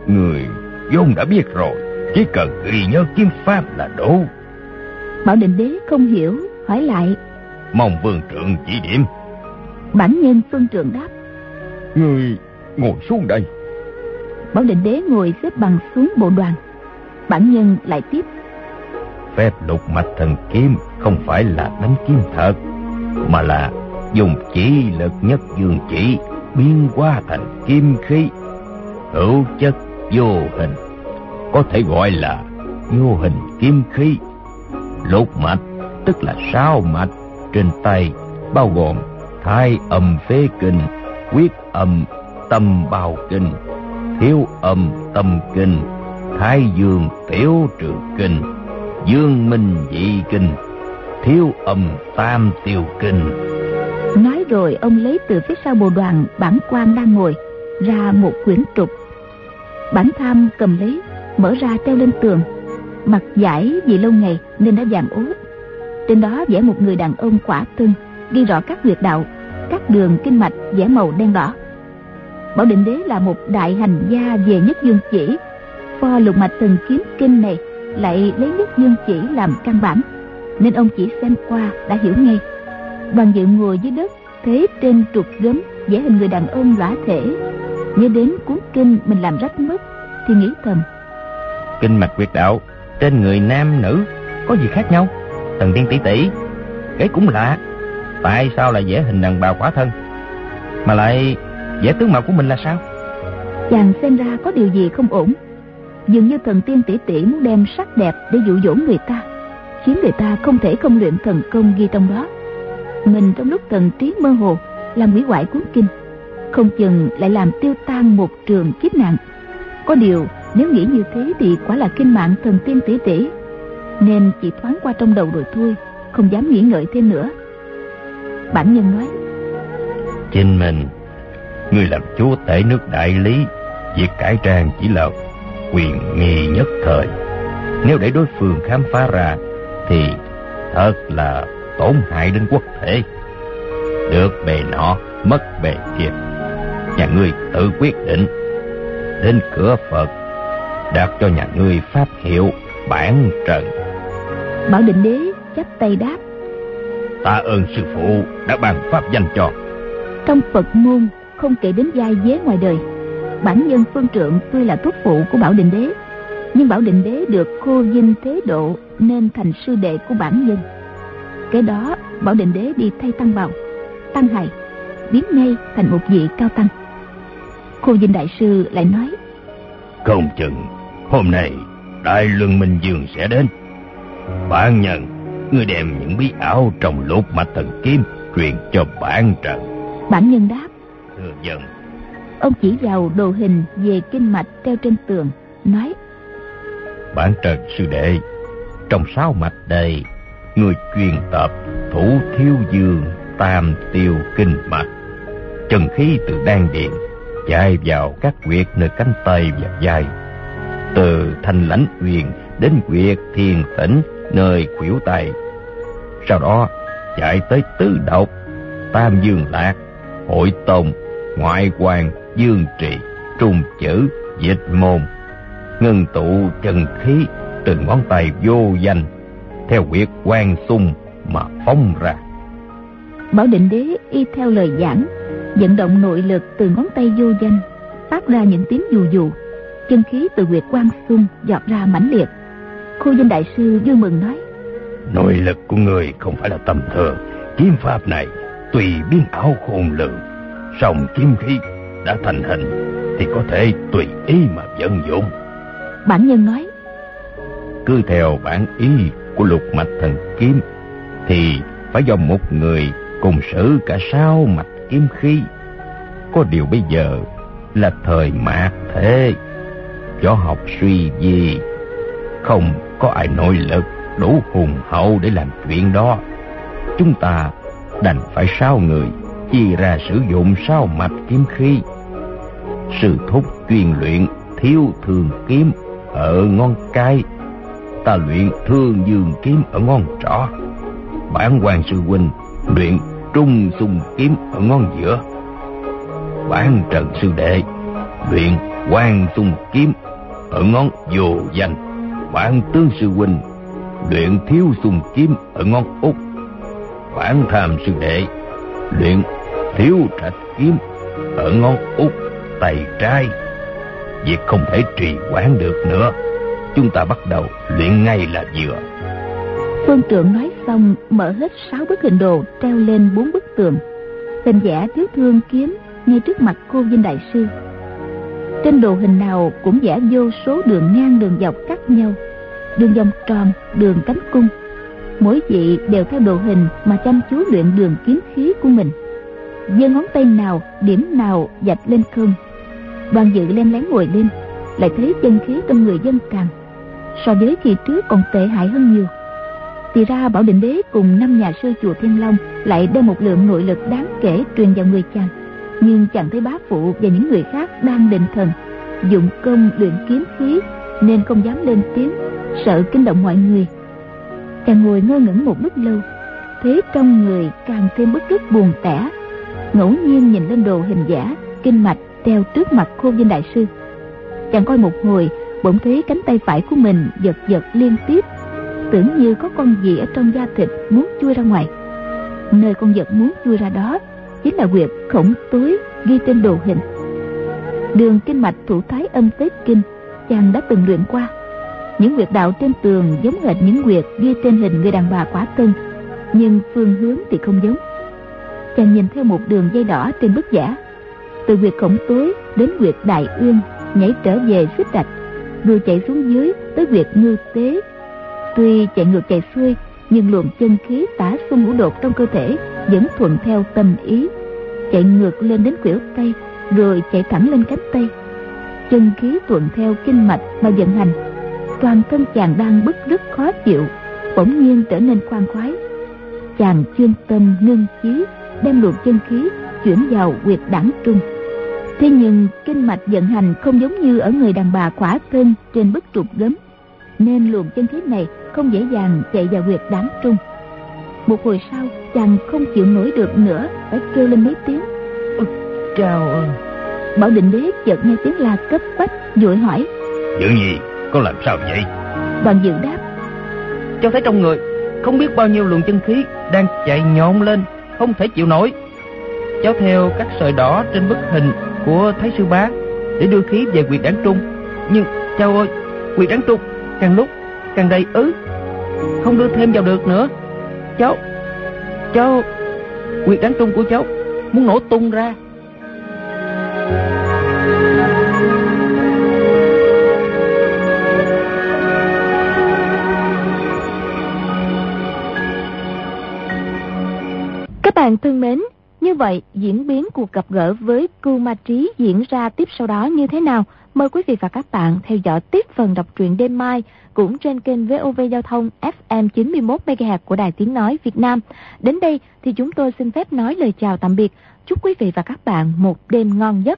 người vốn đã biết rồi. Chỉ cần ghi nhớ kiếm pháp là đủ. Bảo định đế không hiểu, hỏi lại. Mong vương trượng chỉ điểm. Bản nhân phương trượng đáp. Người ngồi xuống đây. Bảo định đế ngồi xếp bằng xuống bộ đoàn. Bản nhân lại tiếp. Phép lục mạch thần kiếm không phải là đánh kiếm thật, mà là dùng chỉ lực nhất dương chỉ biến hóa thành kim khí, hữu chất vô hình, có thể gọi là vô hình kim khí. Lục mạch tức là sáu mạch trên tay bao gồm thai âm phế kinh, quyết âm tâm bào kinh, thiếu âm tâm kinh, thái dương tiểu trường kinh, dương minh dị kinh, thiếu âm tam tiêu kinh. Nói rồi ông lấy từ phía sau bồ đoàn bản quan đang ngồi ra một quyển trục. Bản tham cầm lấy, mở ra treo lên tường. Mặt giải vì lâu ngày nên đã vàng ố Trên đó vẽ một người đàn ông quả thân, ghi rõ các huyệt đạo, các đường kinh mạch vẽ màu đen đỏ. Bảo định đế là một đại hành gia về nhất dương chỉ. Pho lục mạch thần kiếm kinh này lại lấy nhất dương chỉ làm căn bản, nên ông chỉ xem qua đã hiểu ngay. Đoàn dự ngồi dưới đất, thế trên trục gấm vẽ hình người đàn ông lõa thể. Nhớ đến cuốn kinh mình làm rách mất, thì nghĩ thầm. Kinh mạch quyệt đạo, trên người nam nữ có gì khác nhau? Thần tiên tỷ tỷ, cái cũng lạ. Tại sao lại vẽ hình đàn bà quả thân? Mà lại vẽ tướng mạo của mình là sao? Chàng xem ra có điều gì không ổn. Dường như thần tiên tỷ tỷ muốn đem sắc đẹp để dụ dỗ người ta, khiến người ta không thể không luyện thần công ghi trong đó. Mình trong lúc thần trí mơ hồ làm hủy hoại cuốn kinh, không chừng lại làm tiêu tan một trường kiếp nạn. Có điều nếu nghĩ như thế thì quả là kinh mạng thần tiên tỷ tỷ, nên chỉ thoáng qua trong đầu rồi thôi, không dám nghĩ ngợi thêm nữa. Bản nhân nói, Chính mình, người làm chúa tể nước đại lý, việc cải trang chỉ là quyền nghi nhất thời. Nếu để đối phương khám phá ra, thì thật là tổn hại đến quốc thể. Được bề nọ, mất bề kia. Nhà ngươi tự quyết định. Đến cửa Phật, đặt cho nhà ngươi pháp hiệu bản trần. Bảo định đế chắp tay đáp, Ta ơn sư phụ đã ban pháp danh cho. trong Phật môn không kể đến giai dế ngoài đời. Bản nhân phương trượng tuy là thúc phụ của Bảo Định Đế, nhưng Bảo Định Đế được khô dinh thế độ nên thành sư đệ của bản nhân. Cái đó Bảo Định Đế đi thay tăng bào, tăng hài, biến ngay thành một vị cao tăng. Khô dinh đại sư lại nói, Không chừng hôm nay Đại Luân Minh Dương sẽ đến. Bản nhân, ngươi đem những bí ảo trong lục mạch thần kiếm truyền cho bản trần. bản nhân đáp, Thưa dân, ông chỉ vào đồ hình về kinh mạch treo trên tường, nói, bản trần sư đệ, trong sáu mạch đây, người truyền tập thủ thiếu dương tam tiêu kinh mạch. Chân khí từ đan điện chạy vào các huyệt nơi cánh tay và vai. Từ thanh lãnh huyền đến quyệt thiền tỉnh nơi khuỷu tay. Sau đó chạy tới tứ độc, tam dương lạc, hội tông, ngoại quan, dương trị trung chữ, dịch môn. Ngân tụ trần khí từ ngón tay vô danh, theo quyệt quan xung mà phóng ra. Bảo định đế y theo lời giảng, vận động nội lực từ ngón tay vô danh, phát ra những tiếng dù dù, chân khí từ huyệt quan xung giọt ra mãnh liệt. Khu danh đại sư vui mừng nói, Nội lực của người không phải là tầm thường. Kiếm pháp này tùy biến ảo khôn lường. Song kiếm khí đã thành hình thì có thể tùy ý mà vận dụng. Bản nhân nói. Cứ theo bản ý của lục mạch thần kiếm thì phải do một người cùng xử cả sáu mạch kiếm khí. Có điều bây giờ là thời mạt thế. Võ học suy gì, không có ai nội lực đủ hùng hậu để làm chuyện đó. Chúng ta đành phải sao người chia ra sử dụng sao mạch kiếm khí. Sư thúc chuyên luyện thiếu thường kiếm ở ngón cái, ta luyện thương dương kiếm ở ngón trỏ. Bản quan sư huynh luyện trung xung kiếm ở ngón giữa. Bản trần sư đệ luyện quan xung kiếm ở ngón vô danh. Bản tướng sư huynh, luyện thiếu xung kiếm ở ngón út. Bản tham sư đệ, luyện thiếu trạch kiếm ở ngón út tay trái. Việc không thể trì quán được nữa. Chúng ta bắt đầu luyện ngay là vừa. Phương trưởng nói xong, mở hết sáu bức hình đồ, treo lên bốn bức tường. Hình vẽ thiếu thương kiếm, ngay trước mặt cô Vinh Đại Sư. Trên đồ hình nào cũng vẽ vô số đường ngang đường dọc cắt nhau, đường vòng tròn, đường cánh cung. Mỗi vị đều theo đồ hình mà chăm chú luyện đường kiếm khí của mình. giơ ngón tay nào, điểm nào dạch lên không. Đoàn dự len lén ngồi lên, lại thấy chân khí trong người dân càng. So với kỳ trước còn tệ hại hơn nhiều thì ra bảo định đế cùng năm nhà sư chùa thiên long lại đem một lượng nội lực đáng kể truyền vào người chàng nhưng chẳng thấy bá phụ và những người khác đang định thần, dụng công luyện kiếm khí, nên không dám lên tiếng, sợ kinh động mọi người. Chàng ngồi ngơ ngẩn một lúc lâu thế trong người càng thêm bức rứt buồn tẻ. Ngẫu nhiên nhìn lên đồ hình giả, kinh mạch treo trước mặt khô vinh đại sư. Chàng coi một hồi, bỗng thấy cánh tay phải của mình giật giật liên tiếp, tưởng như có con gì ở trong da thịt muốn chui ra ngoài. Nơi con vật muốn chui ra đó chính là quyệt khổng túi ghi trên đồ hình. Đường kinh mạch thủ thái âm tế kinh, chàng đã từng luyện qua. Những quyệt đạo trên tường giống hệt những quyệt ghi trên hình người đàn bà quả tân nhưng phương hướng thì không giống. Chàng nhìn theo một đường dây đỏ trên bức giả từ quyệt khổng túi đến quyệt đại uyên, nhảy trở về xích rạch rồi chạy xuống dưới tới quyệt ngư tế. Tuy chạy ngược chạy xuôi, Nhưng luồng chân khí tả xung ngũ đột trong cơ thể vẫn thuận theo tâm ý, Chạy ngược lên đến khuỷu tay Rồi chạy thẳng lên cánh tay Chân khí thuận theo kinh mạch mà vận hành, Toàn thân chàng đang bức rất khó chịu, Bỗng nhiên trở nên khoan khoái. Chàng chuyên tâm ngưng khí, Đem luồng chân khí chuyển vào quyệt đẳng trung. Thế nhưng kinh mạch vận hành không giống như ở người đàn bà khỏa thân trên bức trục gấm, Nên luồng chân khí này không dễ dàng chạy vào huyệt đám trung một hồi sau chàng không chịu nổi được nữa phải kêu lên mấy tiếng. Ừ, chào ơn bảo định đế chợt nghe tiếng la cấp bách vội hỏi. Chuyện gì có làm sao vậy? Đoàn dự đáp. Cháu thấy trong người không biết bao nhiêu luồng chân khí đang chạy nhộn lên không thể chịu nổi. Cháu theo các sợi đỏ trên bức hình của thái sư bá để đưa khí về quyệt đáng trung. Nhưng cháu ơi quyệt đáng trung càng lúc càng đầy ứ. Không đưa thêm vào được nữa cháu cháu quyệt đánh trung của cháu muốn nổ tung ra Các bạn thân mến, như vậy diễn biến cuộc gặp gỡ với Cưu Ma Trí diễn ra tiếp sau đó như thế nào? Mời quý vị và các bạn theo dõi tiếp phần đọc truyện đêm mai cũng trên kênh VOV Giao thông FM 91 MHz của Đài Tiếng nói Việt Nam. Đến đây thì chúng tôi xin phép nói lời chào tạm biệt. Chúc quý vị và các bạn một đêm ngon giấc.